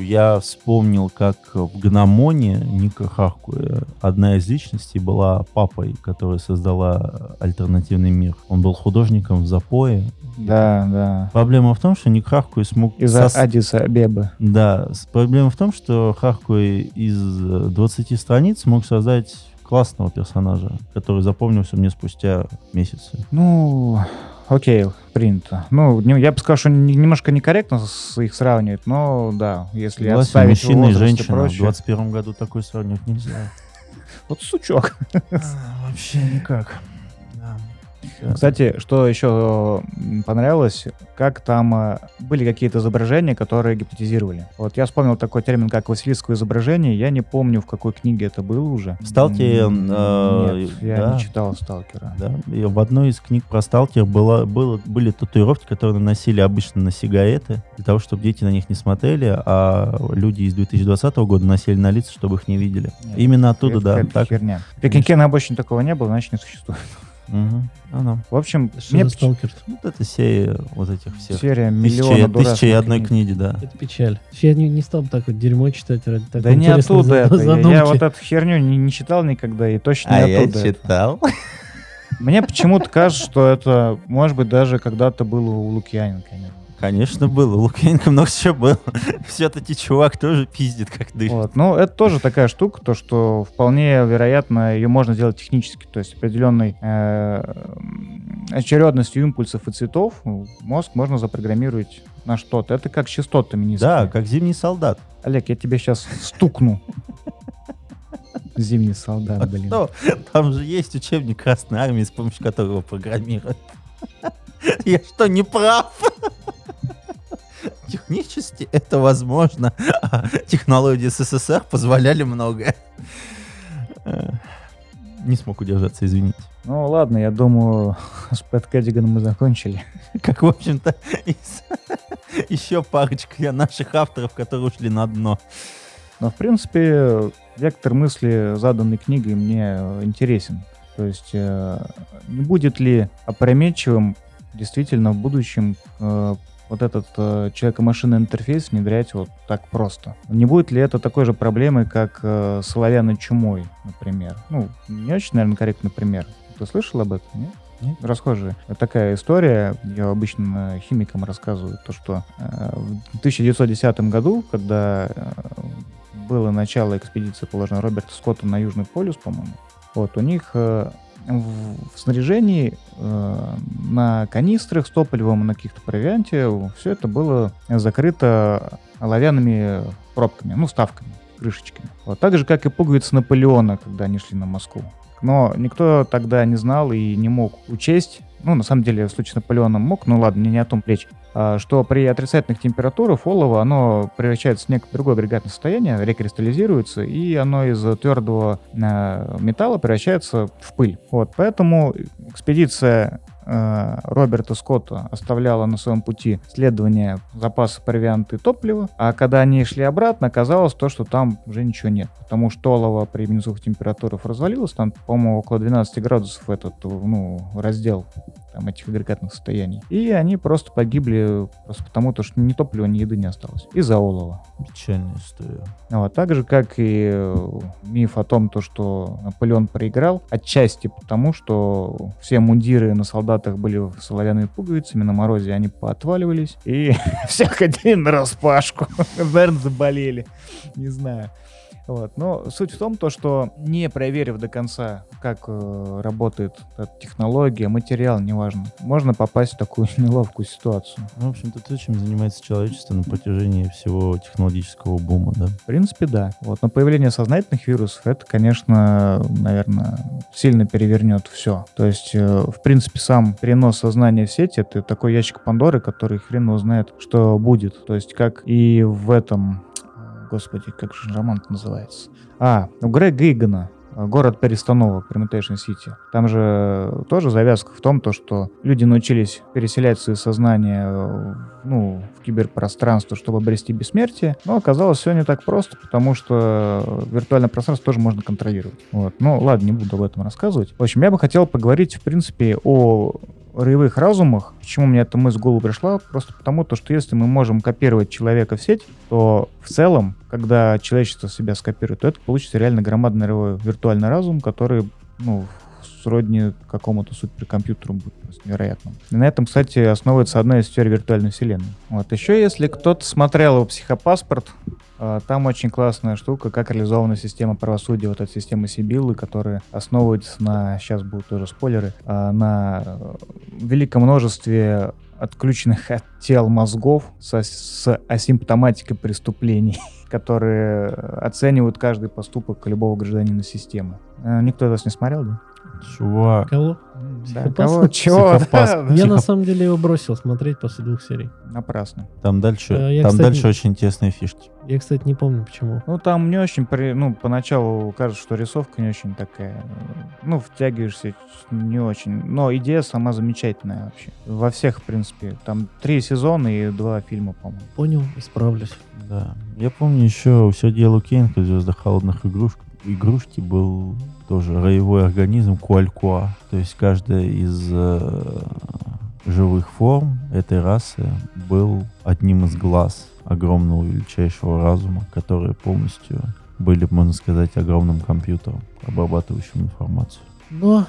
Я вспомнил, как в Гномоне Ника Харкуя одна из личностей была папой, которая создала альтернативный мир. Он был художником в запое. Да, да. Проблема в том, что Ник Харкуй смог... Из-за сос- Адиса Бебы. Да, проблема в том, что Харкуй из э, 20 страниц смог создать классного персонажа, который запомнился мне спустя месяцы. Ну, окей, принято. Ну, не- я бы сказал, что не- немножко некорректно с их сравнивать, но да, если Согласен, отставить мужчина и женщина. В прочее. 21 году такой сравнивать нельзя. Вот сучок. Вообще никак. Кстати, что еще понравилось, как там э, были какие-то изображения, которые гипнотизировали. Вот я вспомнил такой термин, как Василийское изображение. Я не помню, в какой книге это было уже. М, э, Нет, я да. не читал «Сталкера». Да, и в одной из книг про сталкер было, было, были татуировки, которые наносили обычно на сигареты, для того, чтобы дети на них не смотрели, а люди из 2020 года носили на лица, чтобы их не видели. Нет, Именно оттуда, да. Так. херня. В Пекинке на обочине такого не было, значит, не существует. Мгм. А, ну. В общем, Что мне за сталкер? Вот это серия вот этих всех. серия Тысяча, миллиона тысяча и одной книг. книги, да. Это печаль. Я не, не стал бы так вот дерьмо читать ради такой Да не оттуда за- это. Я- Я, вот эту херню не, не читал никогда, и точно А не оттуда. это. читал. Мне почему-то кажется, что это, может быть, даже когда-то было у Лукьяненко. Конечно, было. У Лукьяненко много чего было. Все-таки чувак тоже пиздит, как дышит. Вот. Ну, это тоже такая штука, то, что вполне вероятно ее можно сделать технически, то есть определенной э, очередностью импульсов и цветов мозг можно запрограммировать на что-то. Это как с частотами низкими. Да, как зимний солдат. Олег, я тебе сейчас стукну. Зимний А солдат, блин. что? Там же есть учебник Красной Армии, с помощью которого программируют. Я что, не прав? Технически это возможно. А Технологии СССР позволяли многое. Не смог удержаться, извините. Ну ладно, я думаю, с Пэт Кэддиганом мы закончили. Как, в общем-то, из- еще парочка наших авторов, которые ушли на дно. Но, в принципе, вектор мысли, заданной книгой, мне интересен. То есть, э, не будет ли опрометчивым действительно в будущем э, вот этот э, человеко-машинный интерфейс внедрять вот так просто? Не будет ли это такой же проблемой, как э, с чумой, например? Ну, не очень, наверное, корректный пример. Ты слышал об этом, нет? Нет? Расхожая. Такая история, я обычно химикам рассказываю, то, что э, в 1910 году, когда э, было начало экспедиции, положено Роберта Скотта на Южный полюс, по-моему, вот, у них э, в, снаряжении э, на канистрах с топливом, на каких-то провианте, все это было закрыто оловянными пробками, ну, ставками, крышечками. Вот, так же, как и пуговицы Наполеона, когда они шли на Москву. Но никто тогда не знал и не мог учесть, ну, на самом деле, в случае с Наполеоном мог, ну ладно, не, не о том речь, а, что при отрицательных температурах олово, оно превращается в некое другое агрегатное состояние, рекристаллизируется, и оно из твердого э, металла превращается в пыль. Вот, поэтому экспедиция Э, Роберта Скотта оставляла на своем пути следование запаса провианта и топлива, а когда они шли обратно, оказалось то, что там уже ничего нет, потому что олово при минусовых температурах развалилось, там, по-моему, около 12 градусов этот, ну, раздел там, этих агрегатных состояний. И они просто погибли просто потому, то, что ни топлива, ни еды не осталось. Из-за олова. Печальная история. Ну, а так же, как и э, миф о том, то, что Наполеон проиграл, отчасти потому, что все мундиры на солдатах были с оловянными пуговицами, на морозе они поотваливались, и все ходили на распашку. Наверное, заболели. Не знаю. Вот. Но суть в том, то, что не проверив до конца, как э, работает технология, материал, неважно, можно попасть в такую неловкую ситуацию. Ну, в общем-то, то, чем занимается человечество на протяжении всего технологического бума, да? В принципе, да. Вот. Но появление сознательных вирусов, это, конечно, наверное, сильно перевернет все. То есть, э, в принципе, сам перенос сознания в сеть — это такой ящик Пандоры, который хрен узнает, что будет. То есть, как и в этом господи, как же роман называется? А, у Грега Игана город перестановок, Permutation City. Там же тоже завязка в том, то, что люди научились переселять свои сознания ну, в киберпространство, чтобы обрести бессмертие, но оказалось все не так просто, потому что виртуальное пространство тоже можно контролировать. Вот. Ну, ладно, не буду об этом рассказывать. В общем, я бы хотел поговорить, в принципе, о роевых разумах. Почему мне эта мысль в голову пришла? Просто потому, то, что если мы можем копировать человека в сеть, то в целом, когда человечество себя скопирует, то это получится реально громадный роевой виртуальный разум, который ну, сродни какому-то суперкомпьютеру будет просто невероятным. И на этом, кстати, основывается одна из теорий виртуальной вселенной. Вот. Еще, если кто-то смотрел его «Психопаспорт», а, там очень классная штука, как реализована система правосудия, вот эта система Сибиллы, которая основывается на, сейчас будут тоже спойлеры, а, на э, великом множестве отключенных от тел мозгов со, с асимптоматикой преступлений, которые оценивают каждый поступок любого гражданина системы. Э, никто из вас не смотрел, да? Чувак. Кого? Да, кого? Чего? Да. Я на самом деле его бросил смотреть после двух серий. Напрасно. Там дальше, Э, я, там кстати, дальше очень интересные фишки. Я, кстати, не помню, почему. Ну, там не очень, при... ну, поначалу кажется, что рисовка не очень такая, ну, втягиваешься не очень, но идея сама замечательная вообще. Во всех, в принципе, там три сезона и два фильма, по-моему. Понял, исправлюсь. Да. Я помню еще все дело Кейнка, Звезда холодных игрушек. Игрушки был тоже роевой организм Куалькуа. То есть каждая из э, живых форм этой расы был одним из глаз огромного величайшего разума, которые полностью были, можно сказать, огромным компьютером, обрабатывающим информацию. Но,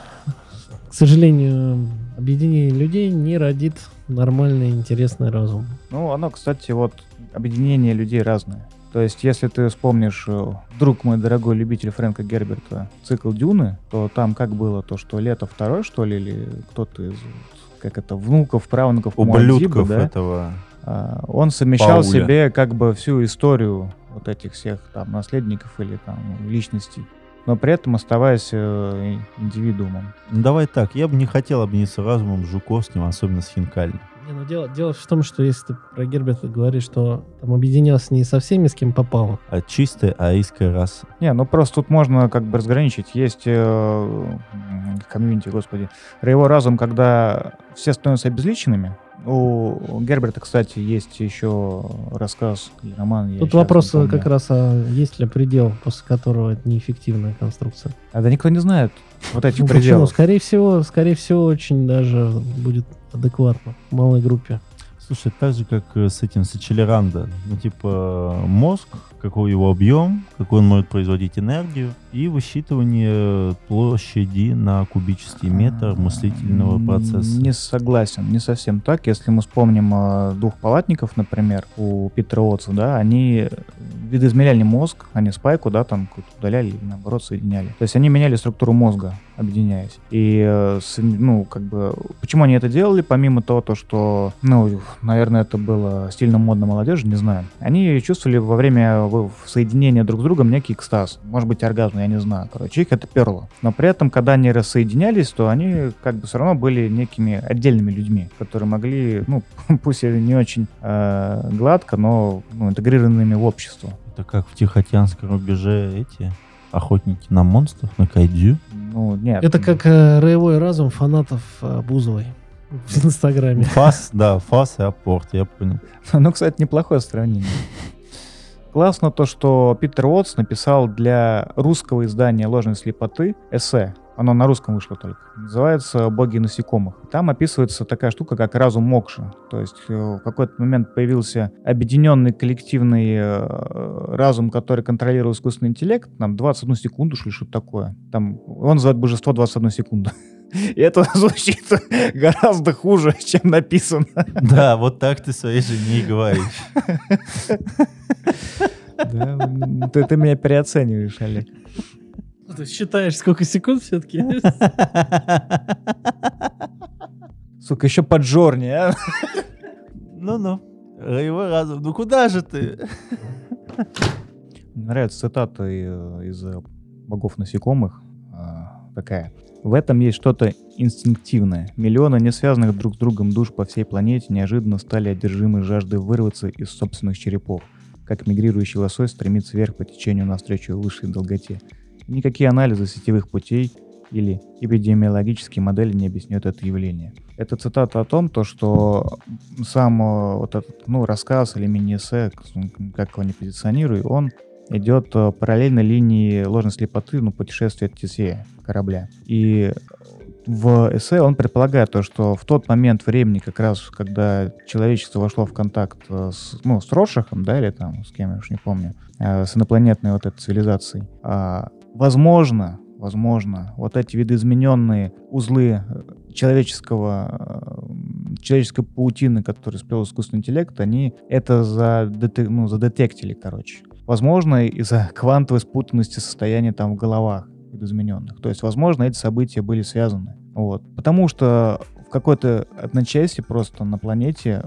к сожалению, объединение людей не родит нормальный, интересный разум. Ну, оно, кстати, вот объединение людей разное. То есть, если ты вспомнишь, э, друг мой дорогой любитель Фрэнка Герберта, цикл Дюны, то там как было то, что лето второй, что ли, или кто-то из, как это, внуков, правнуков Ублюдков да? этого. А, он совмещал Пауля. себе как бы всю историю вот этих всех там наследников или там личностей, но при этом оставаясь э, индивидуумом. Ну, давай так, я бы не хотел объединиться разумом с Жуковским, особенно с Хинкальным. Не, ну дело, дело в том, что если ты про Герберта говоришь, что там объединялся не со всеми, с кем попало. А чистая аийская раса. Не, ну просто тут можно как бы разграничить. Есть э, комьюнити, господи, роевой разум, когда все становятся обезличенными. У Герберта, кстати, есть еще рассказ или роман. Тут вопрос как раз, а есть ли предел, после которого это неэффективная конструкция. А да никто не знает вот этих Ну, почему? пределов. Скорее всего, скорее всего, очень даже будет адекватно в малой группе. Слушай, так же, как э, с этим, с. Ну, типа, мозг какой его объем, какой он может производить энергию, и высчитывание площади на кубический метр мыслительного процесса. Не согласен, не совсем так. Если мы вспомним э, двухпалатников, например, у Питера Отца, да, они видоизмеряли мозг, они спайку, да, там удаляли или наоборот соединяли. То есть они меняли структуру мозга, объединяясь. И, э, ну, как бы, почему они это делали, помимо того, то, что, ну, наверное, это было стильно модно молодежи, не знаю. Они чувствовали во время соединения друг с другом некий экстаз. Может быть, оргазм, я не знаю. Короче, их это перло. Но при этом, когда они рассоединялись, то они как бы все равно были некими отдельными людьми, которые могли, ну, пусть и не очень э, гладко, но ну, интегрированными в общество. Это как в Тихоокеанском рубеже эти охотники на монстров, на кайдзю? Ну, нет. Это как э, роевой разум фанатов э, Бузовой в Инстаграме. Фас, да, фас и апорт, я понял. Ну, кстати, неплохое сравнение. Классно то, что Питер Уотс написал для русского издания «Ложной слепоты» эссе. Оно на русском вышло только. Называется «Боги насекомых». Там описывается такая штука, как разум Мокши. То есть э, в какой-то момент появился объединенный коллективный э, разум, который контролировал искусственный интеллект. Там 21 секунду, что ли, что-то такое. Там, он называет божество 21 секунду. И это звучит гораздо хуже, чем написано. Да, вот так ты своей жене и говоришь. Да, ты, ты меня переоцениваешь, Олег. Ты считаешь, сколько секунд все-таки? Сука, еще поджорни, а? Ну-ну. Роевой разум. Ну куда же ты? Мне нравится цитата из «Богов насекомых». А, такая. В этом есть что-то инстинктивное. Миллионы несвязанных друг с другом душ по всей планете неожиданно стали одержимы жаждой вырваться из собственных черепов, как мигрирующий лосось стремится вверх по течению навстречу высшей долготе. никакие анализы сетевых путей или эпидемиологические модели не объясняют это явление. Это цитата о том, то, что сам э, вот этот ну, рассказ или мини-эссе, как его не позиционирую, он идет э, параллельно линии ложной слепоты, ну, путешествия Тесея корабля. И в эссе он предполагает то, что в тот момент времени, как раз когда человечество вошло в контакт э, с, ну, с Рошахом, да, или там с кем, я уж не помню, э, с инопланетной вот этой цивилизацией, а, возможно, возможно, вот эти видоизмененные узлы человеческого, человеческой паутины, которые сплел искусственный интеллект, они это задетек, ну, задетектили, короче. Возможно, из-за квантовой спутанности состояния там в головах видоизмененных. То есть, возможно, эти события были связаны. Вот. Потому что в какой-то одночасье просто на планете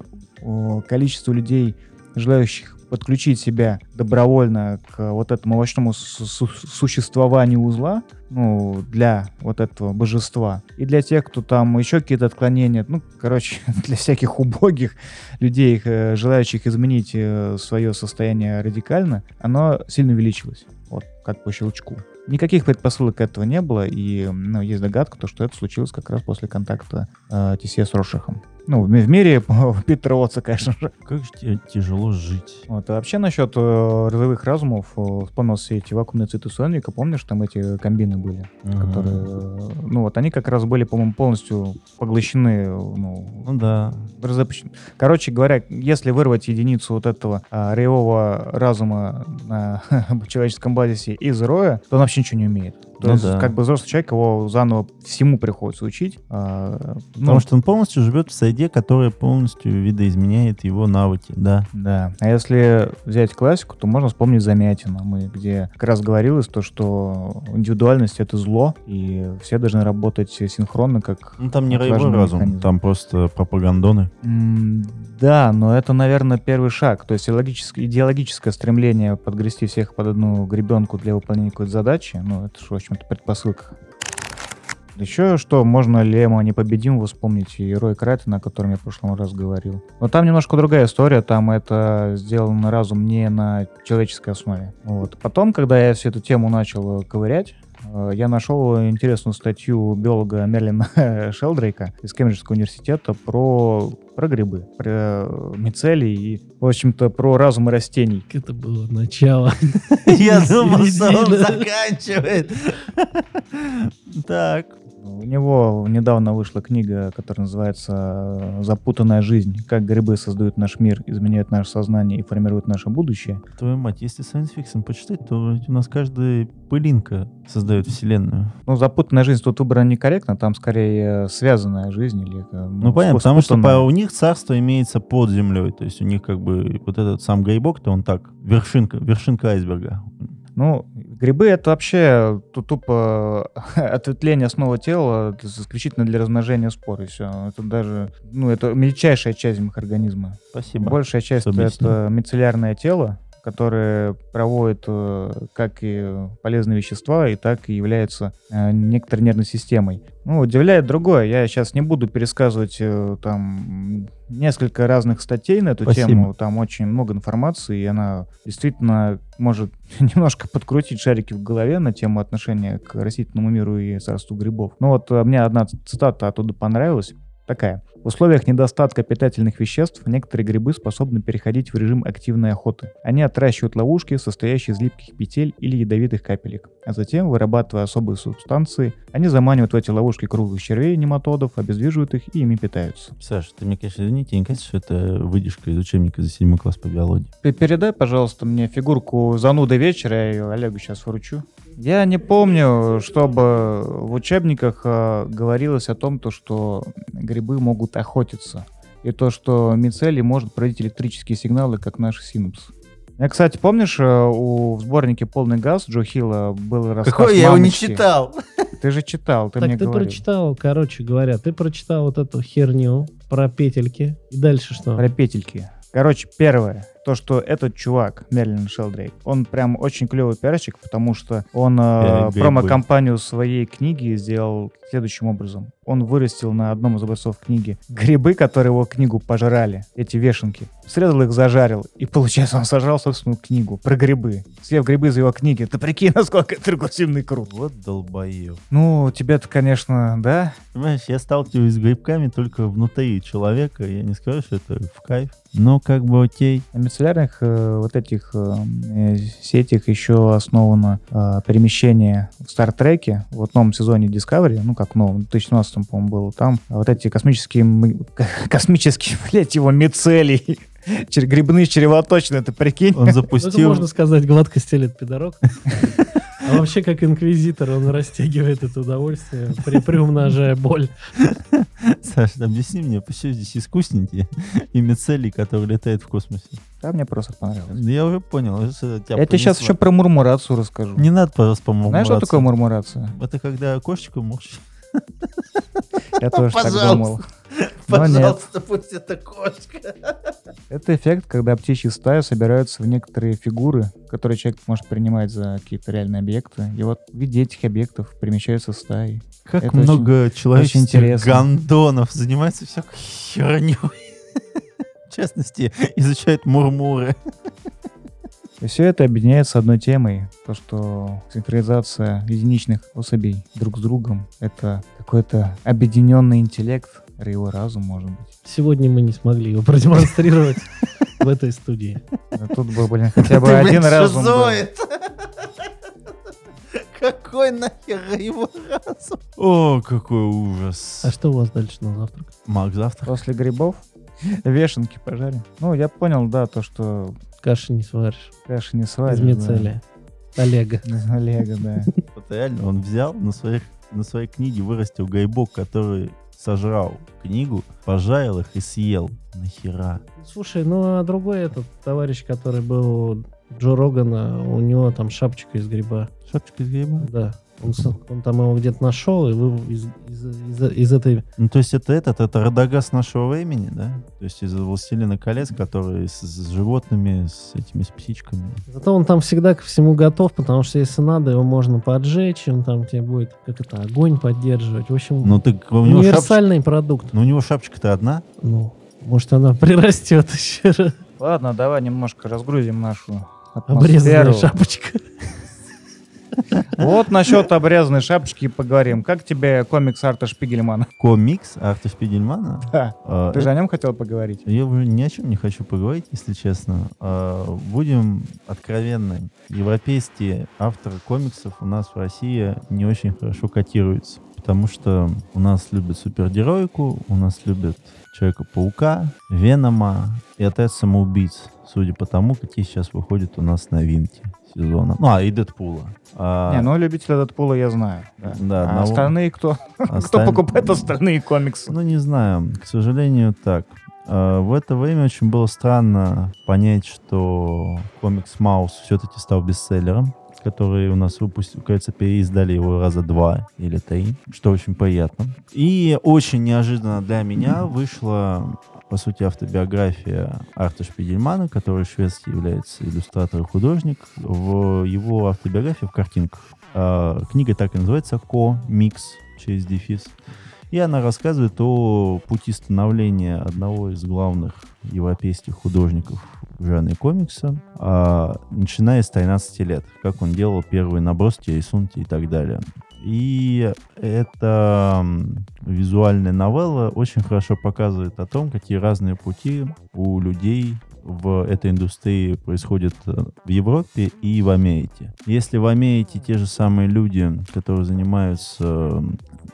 количество людей, желающих подключить себя добровольно к вот этому овощному су- существованию узла, ну, для вот этого божества, и для тех, кто там еще какие-то отклонения, ну, короче, для всяких убогих людей, э, желающих изменить э, свое состояние радикально, оно сильно увеличилось, вот, как по щелчку. Никаких предпосылок этого не было, и ну, есть догадка, то, что это случилось как раз после контакта э, Тесе с Рошихом. Ну, в, мире Питера Уотса, конечно же. Как же тебе тяжело жить. Вот, а вообще насчет э, розовых разумов, э, вспомнил все эти вакуумные цветы Суэнвика, помнишь, там эти комбины были, uh-huh. которые, э, ну вот, они как раз были, по-моему, полностью поглощены, ну, ну да. Разопущены. Короче говоря, если вырвать единицу вот этого а, роевого разума на человеческом базисе из роя, то он вообще ничего не умеет. То ну, есть, да. как бы взрослый человек, его заново всему приходится учить. А, ну, Потому что он полностью живет в среде, которая полностью видоизменяет его навыки, да. Да. А если взять классику, то можно вспомнить Замятина, мы, где как раз говорилось то, что индивидуальность — это зло, и все должны работать синхронно, как Ну, там не роевой разум, механизм. там просто пропагандоны. М да, но это, наверное, первый шаг. То есть идеологическое, идеологическое стремление подгрести всех под одну гребенку для выполнения какой-то задачи, ну, это же, в общем-то, предпосылка. Еще что, можно Лема непобедимого вспомнить и Рой Кратина, о котором я в прошлом раз говорил. Но там немножко другая история, там это сделано разум не на человеческой основе. Вот. Потом, когда я всю эту тему начал ковырять, я нашел интересную статью биолога Мерлина Шелдрейка из Кембриджского университета про, про грибы, про мицелий и, в общем-то, про разум растений. Это было начало. Я думал, что он заканчивает. Так. У него недавно вышла книга, которая называется «Запутанная жизнь. Как грибы создают наш мир, изменяют наше сознание и формируют наше будущее». Твою мать, если science fiction почитать, то у нас каждая пылинка создает вселенную. Ну, «Запутанная жизнь» тут выбрана некорректно, там скорее связанная жизнь. Или, ну, ну понятно, потому что по, у них царство имеется под землей, то есть у них как бы вот этот сам грибок-то он так, вершинка, вершинка айсберга. Ну, грибы это вообще тупо ответвление основы тела исключительно для размножения спор и все. Это даже, ну, это мельчайшая часть их организма. Спасибо. Большая часть это мицеллярное тело, которые проводят э, как и полезные вещества, и так и являются э, некоторой нервной системой. Ну, удивляет другое. Я сейчас не буду пересказывать э, там несколько разных статей на эту Спасибо. тему. Там очень много информации, и она действительно может немножко подкрутить шарики в голове на тему отношения к растительному миру и царству грибов. Ну вот мне одна цитата оттуда понравилась такая. В условиях недостатка питательных веществ некоторые грибы способны переходить в режим активной охоты. Они отращивают ловушки, состоящие из липких петель или ядовитых капелек. А затем, вырабатывая особые субстанции, они заманивают в эти ловушки круглых червей, нематодов, обезвиживают их и ими питаются. Саша, ты мне, конечно, извините, не кажется, что это выдержка из учебника за седьмой класс по биологии? Передай, пожалуйста, мне фигурку зануды вечера, я ее Олегу сейчас вручу. Я не помню, чтобы в учебниках э, говорилось о том, то, что грибы могут охотиться. И то, что мицелий может проводить электрические сигналы, как наши синапсы. Я, кстати, помнишь, э, у в сборнике «Полный газ» Джо Хилла был рассказ Какой? Я его не читал. Ты же читал, ты так мне ты говорил. прочитал, короче говоря, ты прочитал вот эту херню про петельки. И дальше что? Про петельки. Короче, первое то, что этот чувак, Мерлин Шелдрейк, он прям очень клевый пиарщик, потому что он э, промо-компанию своей книги сделал следующим образом. Он вырастил на одном из образцов книги грибы, которые его книгу пожрали, эти вешенки. Срезал их, зажарил, и получается он сожрал собственную книгу про грибы. Съев грибы из его книги. Ты прикинь, насколько это регрессивный крут. Вот долбоев. Ну, тебе-то, конечно, да? Понимаешь, я сталкиваюсь с грибками только внутри человека. Я не скажу, что это в кайф. Но как бы окей мицеллярных э, вот этих э, э, сетях еще основано э, перемещение в Стартреке, в новом сезоне Discovery, ну как новом, в 2017 по-моему, было там, вот эти космические, космические, блядь, его мицелии, грибные чревоточные, ты прикинь? Он запустил... Это можно сказать, гладко стелет пидорок. А вообще, как инквизитор, он растягивает это удовольствие, при, приумножая боль. Саша, объясни мне, почему здесь искусненькие и мицелий, которые летают в космосе? Да, мне просто понравилось. Я уже понял. Я тебе сейчас еще про мурмурацию расскажу. Не надо, пожалуйста, по мурмурации. Знаешь, что такое мурмурация? Это когда кошечку мурчишь. Я тоже так думал. Пожалуйста, пусть это кошка. Это эффект, когда птичьи стаи собираются в некоторые фигуры, которые человек может принимать за какие-то реальные объекты. И вот в виде этих объектов перемещаются стаи. Как это много очень, человеческих очень гондонов занимается всякой херней. В частности, изучает мурмуры. И все это объединяется одной темой, то, что синхронизация единичных особей друг с другом — это какой-то объединенный интеллект, его разум, может быть. Сегодня мы не смогли его продемонстрировать в этой студии. Тут был, блин, хотя бы один разум. Какой нахер его разум? О, какой ужас. А что у вас дальше на завтрак? Мак завтрак. После грибов вешенки пожарим. Ну, я понял, да, то, что Каши не сваришь. Каши не сваришь. Из мицелия. Да. Олега. Олега, да. Вот реально, он взял на, своих, на своей книге вырастил гайбок, который сожрал книгу, пожарил их и съел. Нахера? Слушай, ну а другой этот товарищ, который был Джо Рогана, у него там шапочка из гриба. Шапочка из гриба? Да. Он, он там его где-то нашел, и вы из, из, из, из этой... Ну, то есть это этот, это Радагас нашего времени, да? То есть из «Властелина колец», который с, с животными, с этими, с птичками. Зато он там всегда ко всему готов, потому что если надо, его можно поджечь, он там тебе будет, как это, огонь поддерживать. В общем, ну, него универсальный шапочка... продукт. Но у него шапочка-то одна? Ну, может, она прирастет еще. Ладно, давай немножко разгрузим нашу атмосферу. Обрезанная шапочка. Вот насчет обрезанной шапочки поговорим. Как тебе комикс Арта Шпигельмана? Комикс Арта Шпигельмана? Да. А, Ты же о нем хотел поговорить? Я уже ни о чем не хочу поговорить, если честно. А, будем откровенны. Европейские авторы комиксов у нас в России не очень хорошо котируются потому что у нас любят супергероику, у нас любят Человека-паука, Венома и Отряд самоубийц, судя по тому, какие сейчас выходят у нас новинки сезона. Ну, а, и Дэдпула. А, Не, ну любителя Дэдпула я знаю. Да. Да, а остальные кто? Кто осталь- покупает остальные комиксы? Ну, не знаю. К сожалению, так. А, В это время очень было странно понять, что комикс Маус все-таки стал бестселлером, который у нас выпустил, кажется, переиздали его раза два или три, что очень приятно. И очень неожиданно для меня вышла, по сути, автобиография Арта Шпигельмана, который шведский является иллюстратор и художник. В его автобиографии в картинках. А, Книга так и называется «Ко-микс» через дефис. И она рассказывает о пути становления одного из главных европейских художников в жанре комикса, а, начиная с 13 лет, как он делал первые наброски, рисунки и так далее. И эта визуальная новелла очень хорошо показывает о том, какие разные пути у людей в этой индустрии происходят э, в Европе и в Америке. Если в Америке те же самые люди, которые занимаются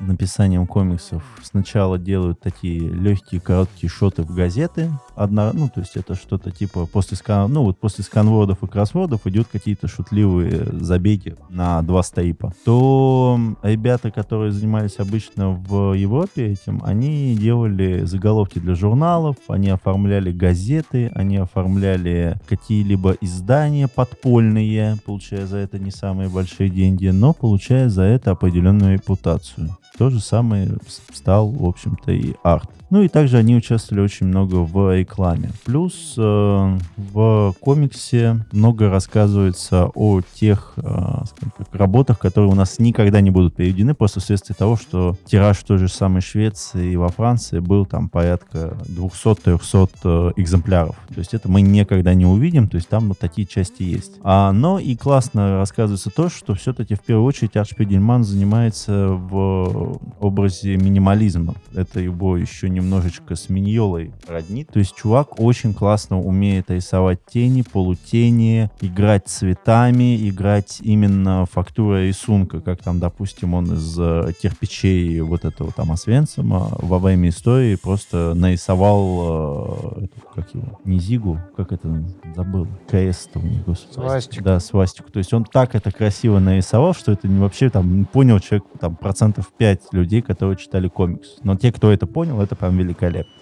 написанием комиксов, сначала делают такие легкие короткие шоты в газеты, одна, ну то есть это что-то типа после скан, ну вот после сканвордов и кроссвордов идут какие-то шутливые забеги на два стейпа, то ребята, которые занимались обычно в Европе этим, они делали заголовки для журналов, они оформляли газеты, они оформляли какие-либо издания подпольные, получая за это не самые большие деньги, но получая за это определенную репутацию. То же самое стал, в общем-то, и арт. Ну и также они участвовали очень много в рекламе. Плюс э, в комиксе много рассказывается о тех э, так, работах, которые у нас никогда не будут переведены, просто вследствие того, что тираж той же самой Швеции и во Франции был там порядка 200-300 э, экземпляров. То есть это мы никогда не увидим, то есть там вот такие части есть. А, но и классно рассказывается то, что все-таки в первую очередь Арт Шпигельман занимается в образе минимализма. Это его еще немножечко с Миньолой роднит. То есть чувак очень классно умеет рисовать тени, полутени, играть цветами, играть именно фактурой рисунка, как там, допустим, он из э, кирпичей вот этого там Освенцима во время истории просто нарисовал, э, эту, как его, не Зигу, как это забыл, крест у них, господи. Свастику. Да, свастику. То есть он так это красиво нарисовал, что это не вообще там понял человек, там процентов 5 людей, которые читали комикс. Но те, кто это понял, это прям великолепно.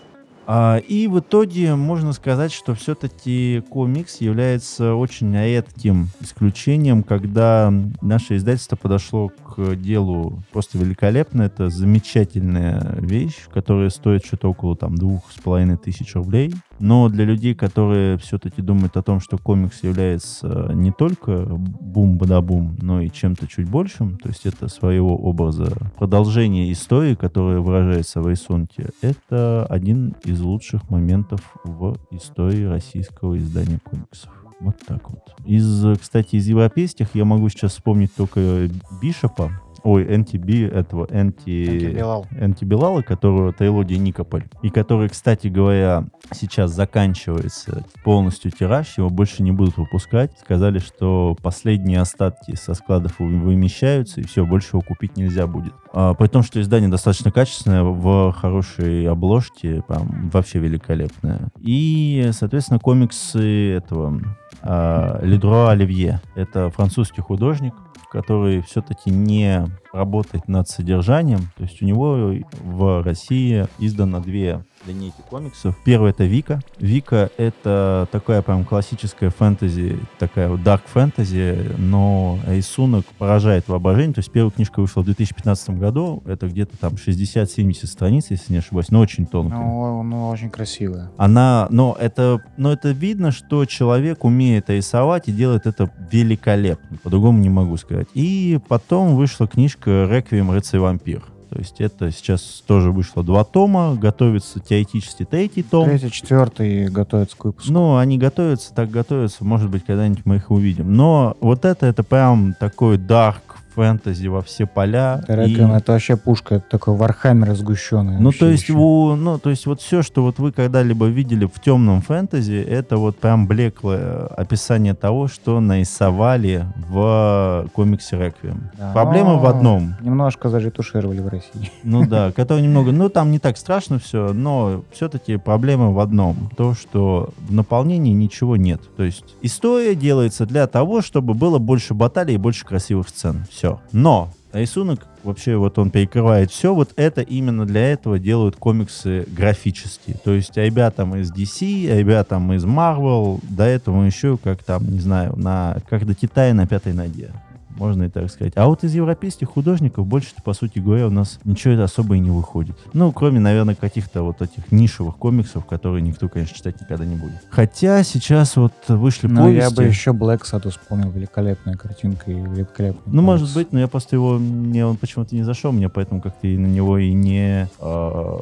А, и в итоге можно сказать, что все-таки комикс является очень редким исключением, когда наше издательство подошло к делу просто великолепно. Это замечательная вещь, которая стоит что-то около там двух с половиной тысяч рублей. Но для людей, которые все-таки думают о том, что комикс является не только бум-бада-бум, но и чем-то чуть большим, то есть это своего образа продолжение истории, которая выражается в рисунке, это один из лучших моментов в истории российского издания комиксов. Вот так вот. Из, кстати, из европейских я могу сейчас вспомнить только Бишопа, ой, NTB, этого. Энти Белала, которого трилогия Никополь, и который, кстати говоря, сейчас заканчивается полностью тираж, его больше не будут выпускать. Сказали, что последние остатки со складов вы- вымещаются, и все, больше его купить нельзя будет. А, при том, что издание достаточно качественное, в хорошей обложке, прям вообще великолепное. И, соответственно, комиксы этого а, Ледро Оливье. Это французский художник, который все-таки не работает над содержанием. То есть у него в России издано две линейки комиксов. Первая это Вика. Вика это такая прям классическая фэнтези, такая вот dark фэнтези, но рисунок поражает воображение. То есть первая книжка вышла в 2015 году. Это где-то там 60-70 страниц, если не ошибаюсь, но очень тонкая. Ну, ну, очень красивая. Она, но это, но это видно, что человек умеет рисовать и делает это великолепно. По-другому не могу сказать. И потом вышла книжка «Реквием. Рыцарь вампир». То есть это сейчас тоже вышло два тома, готовится теоретически третий том. Третий, четвертый готовится к выпуску. Ну, они готовятся, так готовятся, может быть, когда-нибудь мы их увидим. Но вот это, это прям такой dark фэнтези во все поля. Реквием и... это вообще пушка, это такой вархаммер сгущенный. Ну, то есть, у, ну, то есть вот все, что вот вы когда-либо видели в темном фэнтези, это вот прям блеклое описание того, что нарисовали в комиксе Реквием. Да, Проблема в одном. Немножко заретушировали в России. Ну да, который немного, ну там не так страшно все, но все-таки проблема в одном. То, что в наполнении ничего нет. То есть история делается для того, чтобы было больше баталий и больше красивых сцен. Все. Но рисунок вообще вот он перекрывает все, вот это именно для этого делают комиксы графические. То есть ребятам из DC, ребятам из Marvel, до этого еще как там, не знаю, на, как до Китая на пятой ноге можно и так сказать. А вот из европейских художников больше-то, по сути говоря, у нас ничего особо и не выходит. Ну, кроме, наверное, каких-то вот этих нишевых комиксов, которые никто, конечно, читать никогда не будет. Хотя сейчас вот вышли ну, повести... я бы еще Black Sad вспомнил, великолепная картинка и великолепный Ну, комикс. может быть, но я просто его... Мне он почему-то не зашел, мне поэтому как-то и на него и не, э,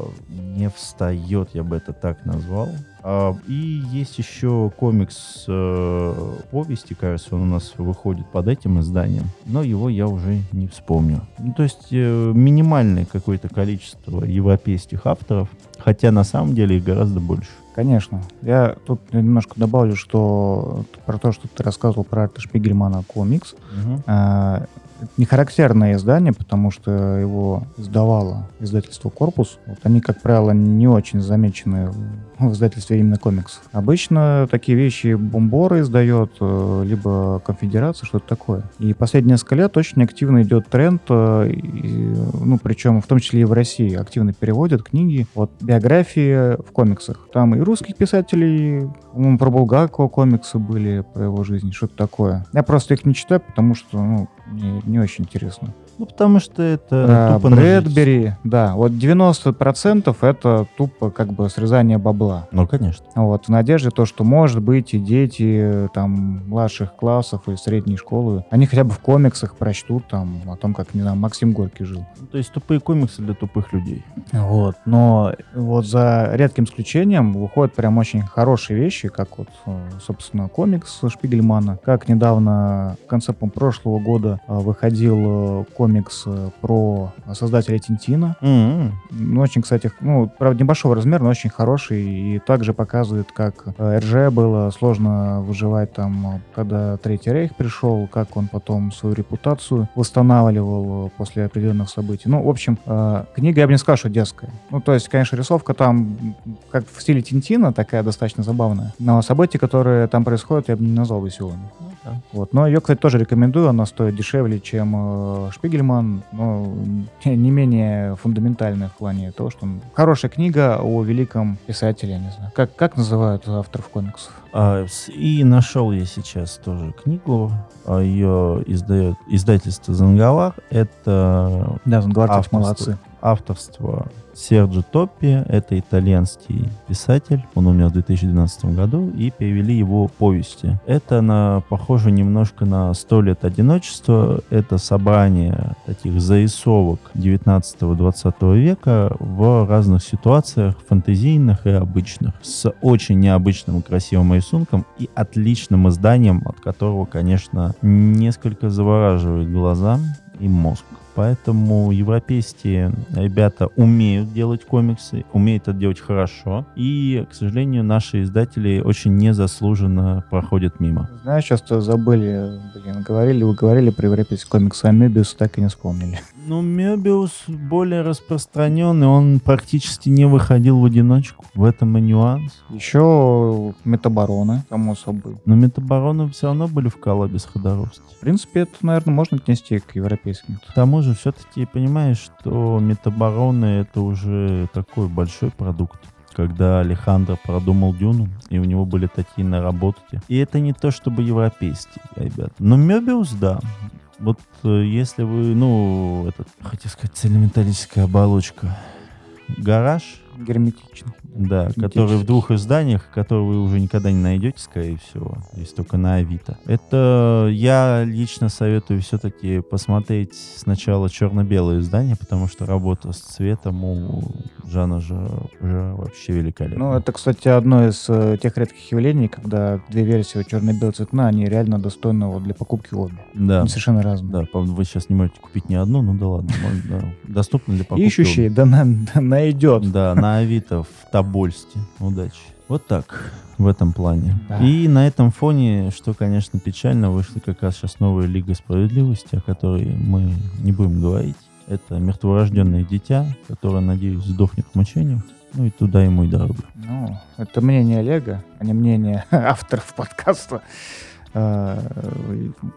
не встает, я бы это так назвал. А, и есть еще комикс э, повести, кажется, он у нас выходит под этим изданием, но его я уже не вспомню. Ну, то есть э, минимальное какое-то количество европейских авторов, хотя на самом деле их гораздо больше. Конечно. Я тут немножко добавлю, что про то, что ты рассказывал про Арта Шпигельмана комикс. Угу. А, не характерное издание, потому что его издавало издательство «Корпус». Вот они, как правило, не очень замечены в издательстве именно комиксов. Обычно такие вещи Бомбора издает, э, либо Конфедерация, что-то такое. И последние несколько лет очень активно идет тренд, э, и, ну, причем в том числе и в России, активно переводят книги, вот, биографии в комиксах. Там и русских писателей, про Булгакова комиксы были, про его жизнь, что-то такое. Я просто их не читаю, потому что, ну, мне не очень интересно. Ну, потому что это а, тупо Брэдбери, да. Вот 90% это тупо как бы срезание бабла. Ну, конечно. Вот, в надежде то, что, может быть, и дети там младших классов и средней школы, они хотя бы в комиксах прочтут там о том, как, не знаю, Максим Горький жил. Ну, то есть тупые комиксы для тупых людей. Вот, но вот за редким исключением выходят прям очень хорошие вещи, как вот, собственно, комикс Шпигельмана, как недавно, в конце прошлого года выходил комикс комикс э, про создателя Тинтина. Mm-hmm. Очень, кстати, ну, правда, небольшого размера, но очень хороший. И также показывает, как э, РЖ было сложно выживать там, когда Третий Рейх пришел, как он потом свою репутацию восстанавливал после определенных событий. Ну, в общем, э, книга, я бы не сказал, что детская. Ну, то есть, конечно, рисовка там, как в стиле Тинтина, такая достаточно забавная. Но события, которые там происходят, я бы не назвал веселыми. Да. Вот. Но ее, кстати, тоже рекомендую. Она стоит дешевле, чем э, Шпигельман, но не менее фундаментальная в плане того, что хорошая книга о великом писателе, не знаю. Как, как называют авторов комиксов? А, и нашел я сейчас тоже книгу. А, ее издает издательство Занговар. Это да, Занговар, молодцы. Авторство Серджо Топпи, это итальянский писатель, он умер в 2012 году, и перевели его повести. Это на, похоже немножко на «Сто лет одиночества», это собрание таких зарисовок 19-20 века в разных ситуациях, фантазийных и обычных, с очень необычным и красивым рисунком и отличным изданием, от которого, конечно, несколько завораживает глаза и мозг. Поэтому европейские ребята умеют делать комиксы, умеют это делать хорошо. И, к сожалению, наши издатели очень незаслуженно проходят мимо. Знаешь, часто забыли, блин, говорили, вы говорили про европейский комикс, а Мебиус так и не вспомнили. Ну, Мебиус более распространенный, он практически не выходил в одиночку. В этом и нюанс. Еще Метабороны, само собой. Но Метабороны все равно были в коллабе с Ходоровским. В принципе, это, наверное, можно отнести к европейским. К тому же, все-таки понимаешь, что Метабороны это уже такой большой продукт когда Алехандро продумал Дюну, и у него были такие наработки. И это не то чтобы европейский, ребят. Но Мебиус, да. Вот э, если вы, ну, этот, хотел сказать, цельнометаллическая оболочка, гараж. Герметичный. Да, который в двух изданиях, которые вы уже никогда не найдете, скорее всего, есть только на Авито. Это я лично советую все-таки посмотреть сначала черно-белое издание, потому что работа с цветом у жанр же уже вообще великолепный. Ну, это, кстати, одно из э, тех редких явлений, когда две версии вот черно-белый цветна, они реально достойны вот для покупки обе. Да. Они совершенно разные. Да, вы сейчас не можете купить ни одну, ну да ладно, можно, да. доступно для покупки. Ищущий, да, на- да найдет. Да, на Авито в Тобольсте. Удачи. Вот так, в этом плане. Да. И на этом фоне, что, конечно, печально, вышла как раз сейчас новая Лига Справедливости, о которой мы не будем говорить. Это мертворожденное дитя, которое, надеюсь, сдохнет в мучениях. Ну и туда ему и дорога. Ну, это мнение Олега, а не мнение авторов подкаста. Э,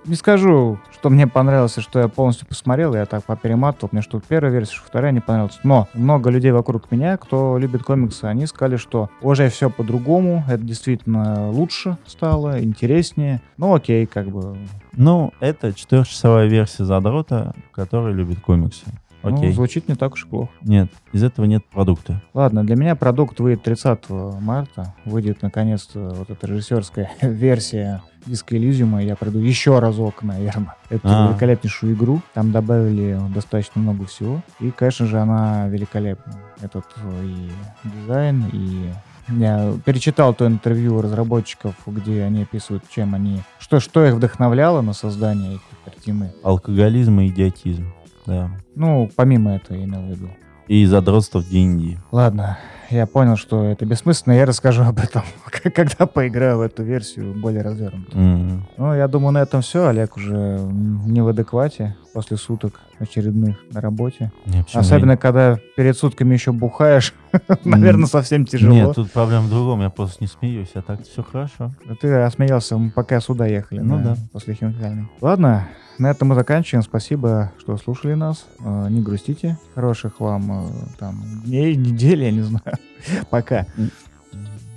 Не скажу, что мне понравилось, и что я полностью посмотрел, я так поперематывал, мне что первая версия, что вторая не понравилась. Но много людей вокруг меня, кто любит комиксы, они сказали, что уже все по-другому, это действительно лучше стало, интереснее. Ну окей, как бы. Ну, это четырехчасовая версия задрота, который любит комиксы. Ну, Окей. звучит не так уж и плохо. Нет, из этого нет продукта. Ладно, для меня продукт выйдет 30 марта. Выйдет наконец-то вот эта режиссерская версия Диска Элизиума. Я пройду еще разок, наверное, эту А. великолепнейшую игру. Там добавили достаточно много всего. И, конечно же, она великолепна. Этот э, и дизайн, и я перечитал то интервью разработчиков, где они описывают, чем они, что, что их вдохновляло на создание этой картины. Алкоголизм и идиотизм. Да. Ну, помимо этого, я имел в виду. И задротство в D&D. Ладно, я понял, что это бессмысленно, я расскажу об этом, когда поиграю в эту версию более развернуто. М. Ну, я думаю, на этом все. Олег уже не в адеквате после суток очередных на работе. Не, Особенно, когда перед сутками еще бухаешь, наверное, совсем тяжело. Нет, тут проблема в другом, я просто не смеюсь, а так все хорошо. Ты осмеялся, мы пока сюда ехали. Ну да. После хинкальной. Ладно, на этом мы заканчиваем. Спасибо, что слушали нас. Э, Не грустите. Хороших вам э, там дней, недель, я не знаю. Пока.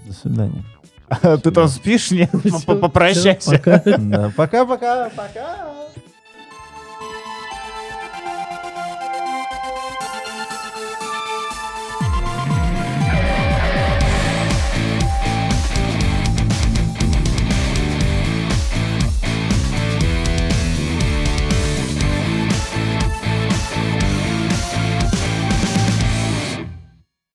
До свидания. Ты там спишь? Нет? Попрощайся. пока. Пока-пока, пока.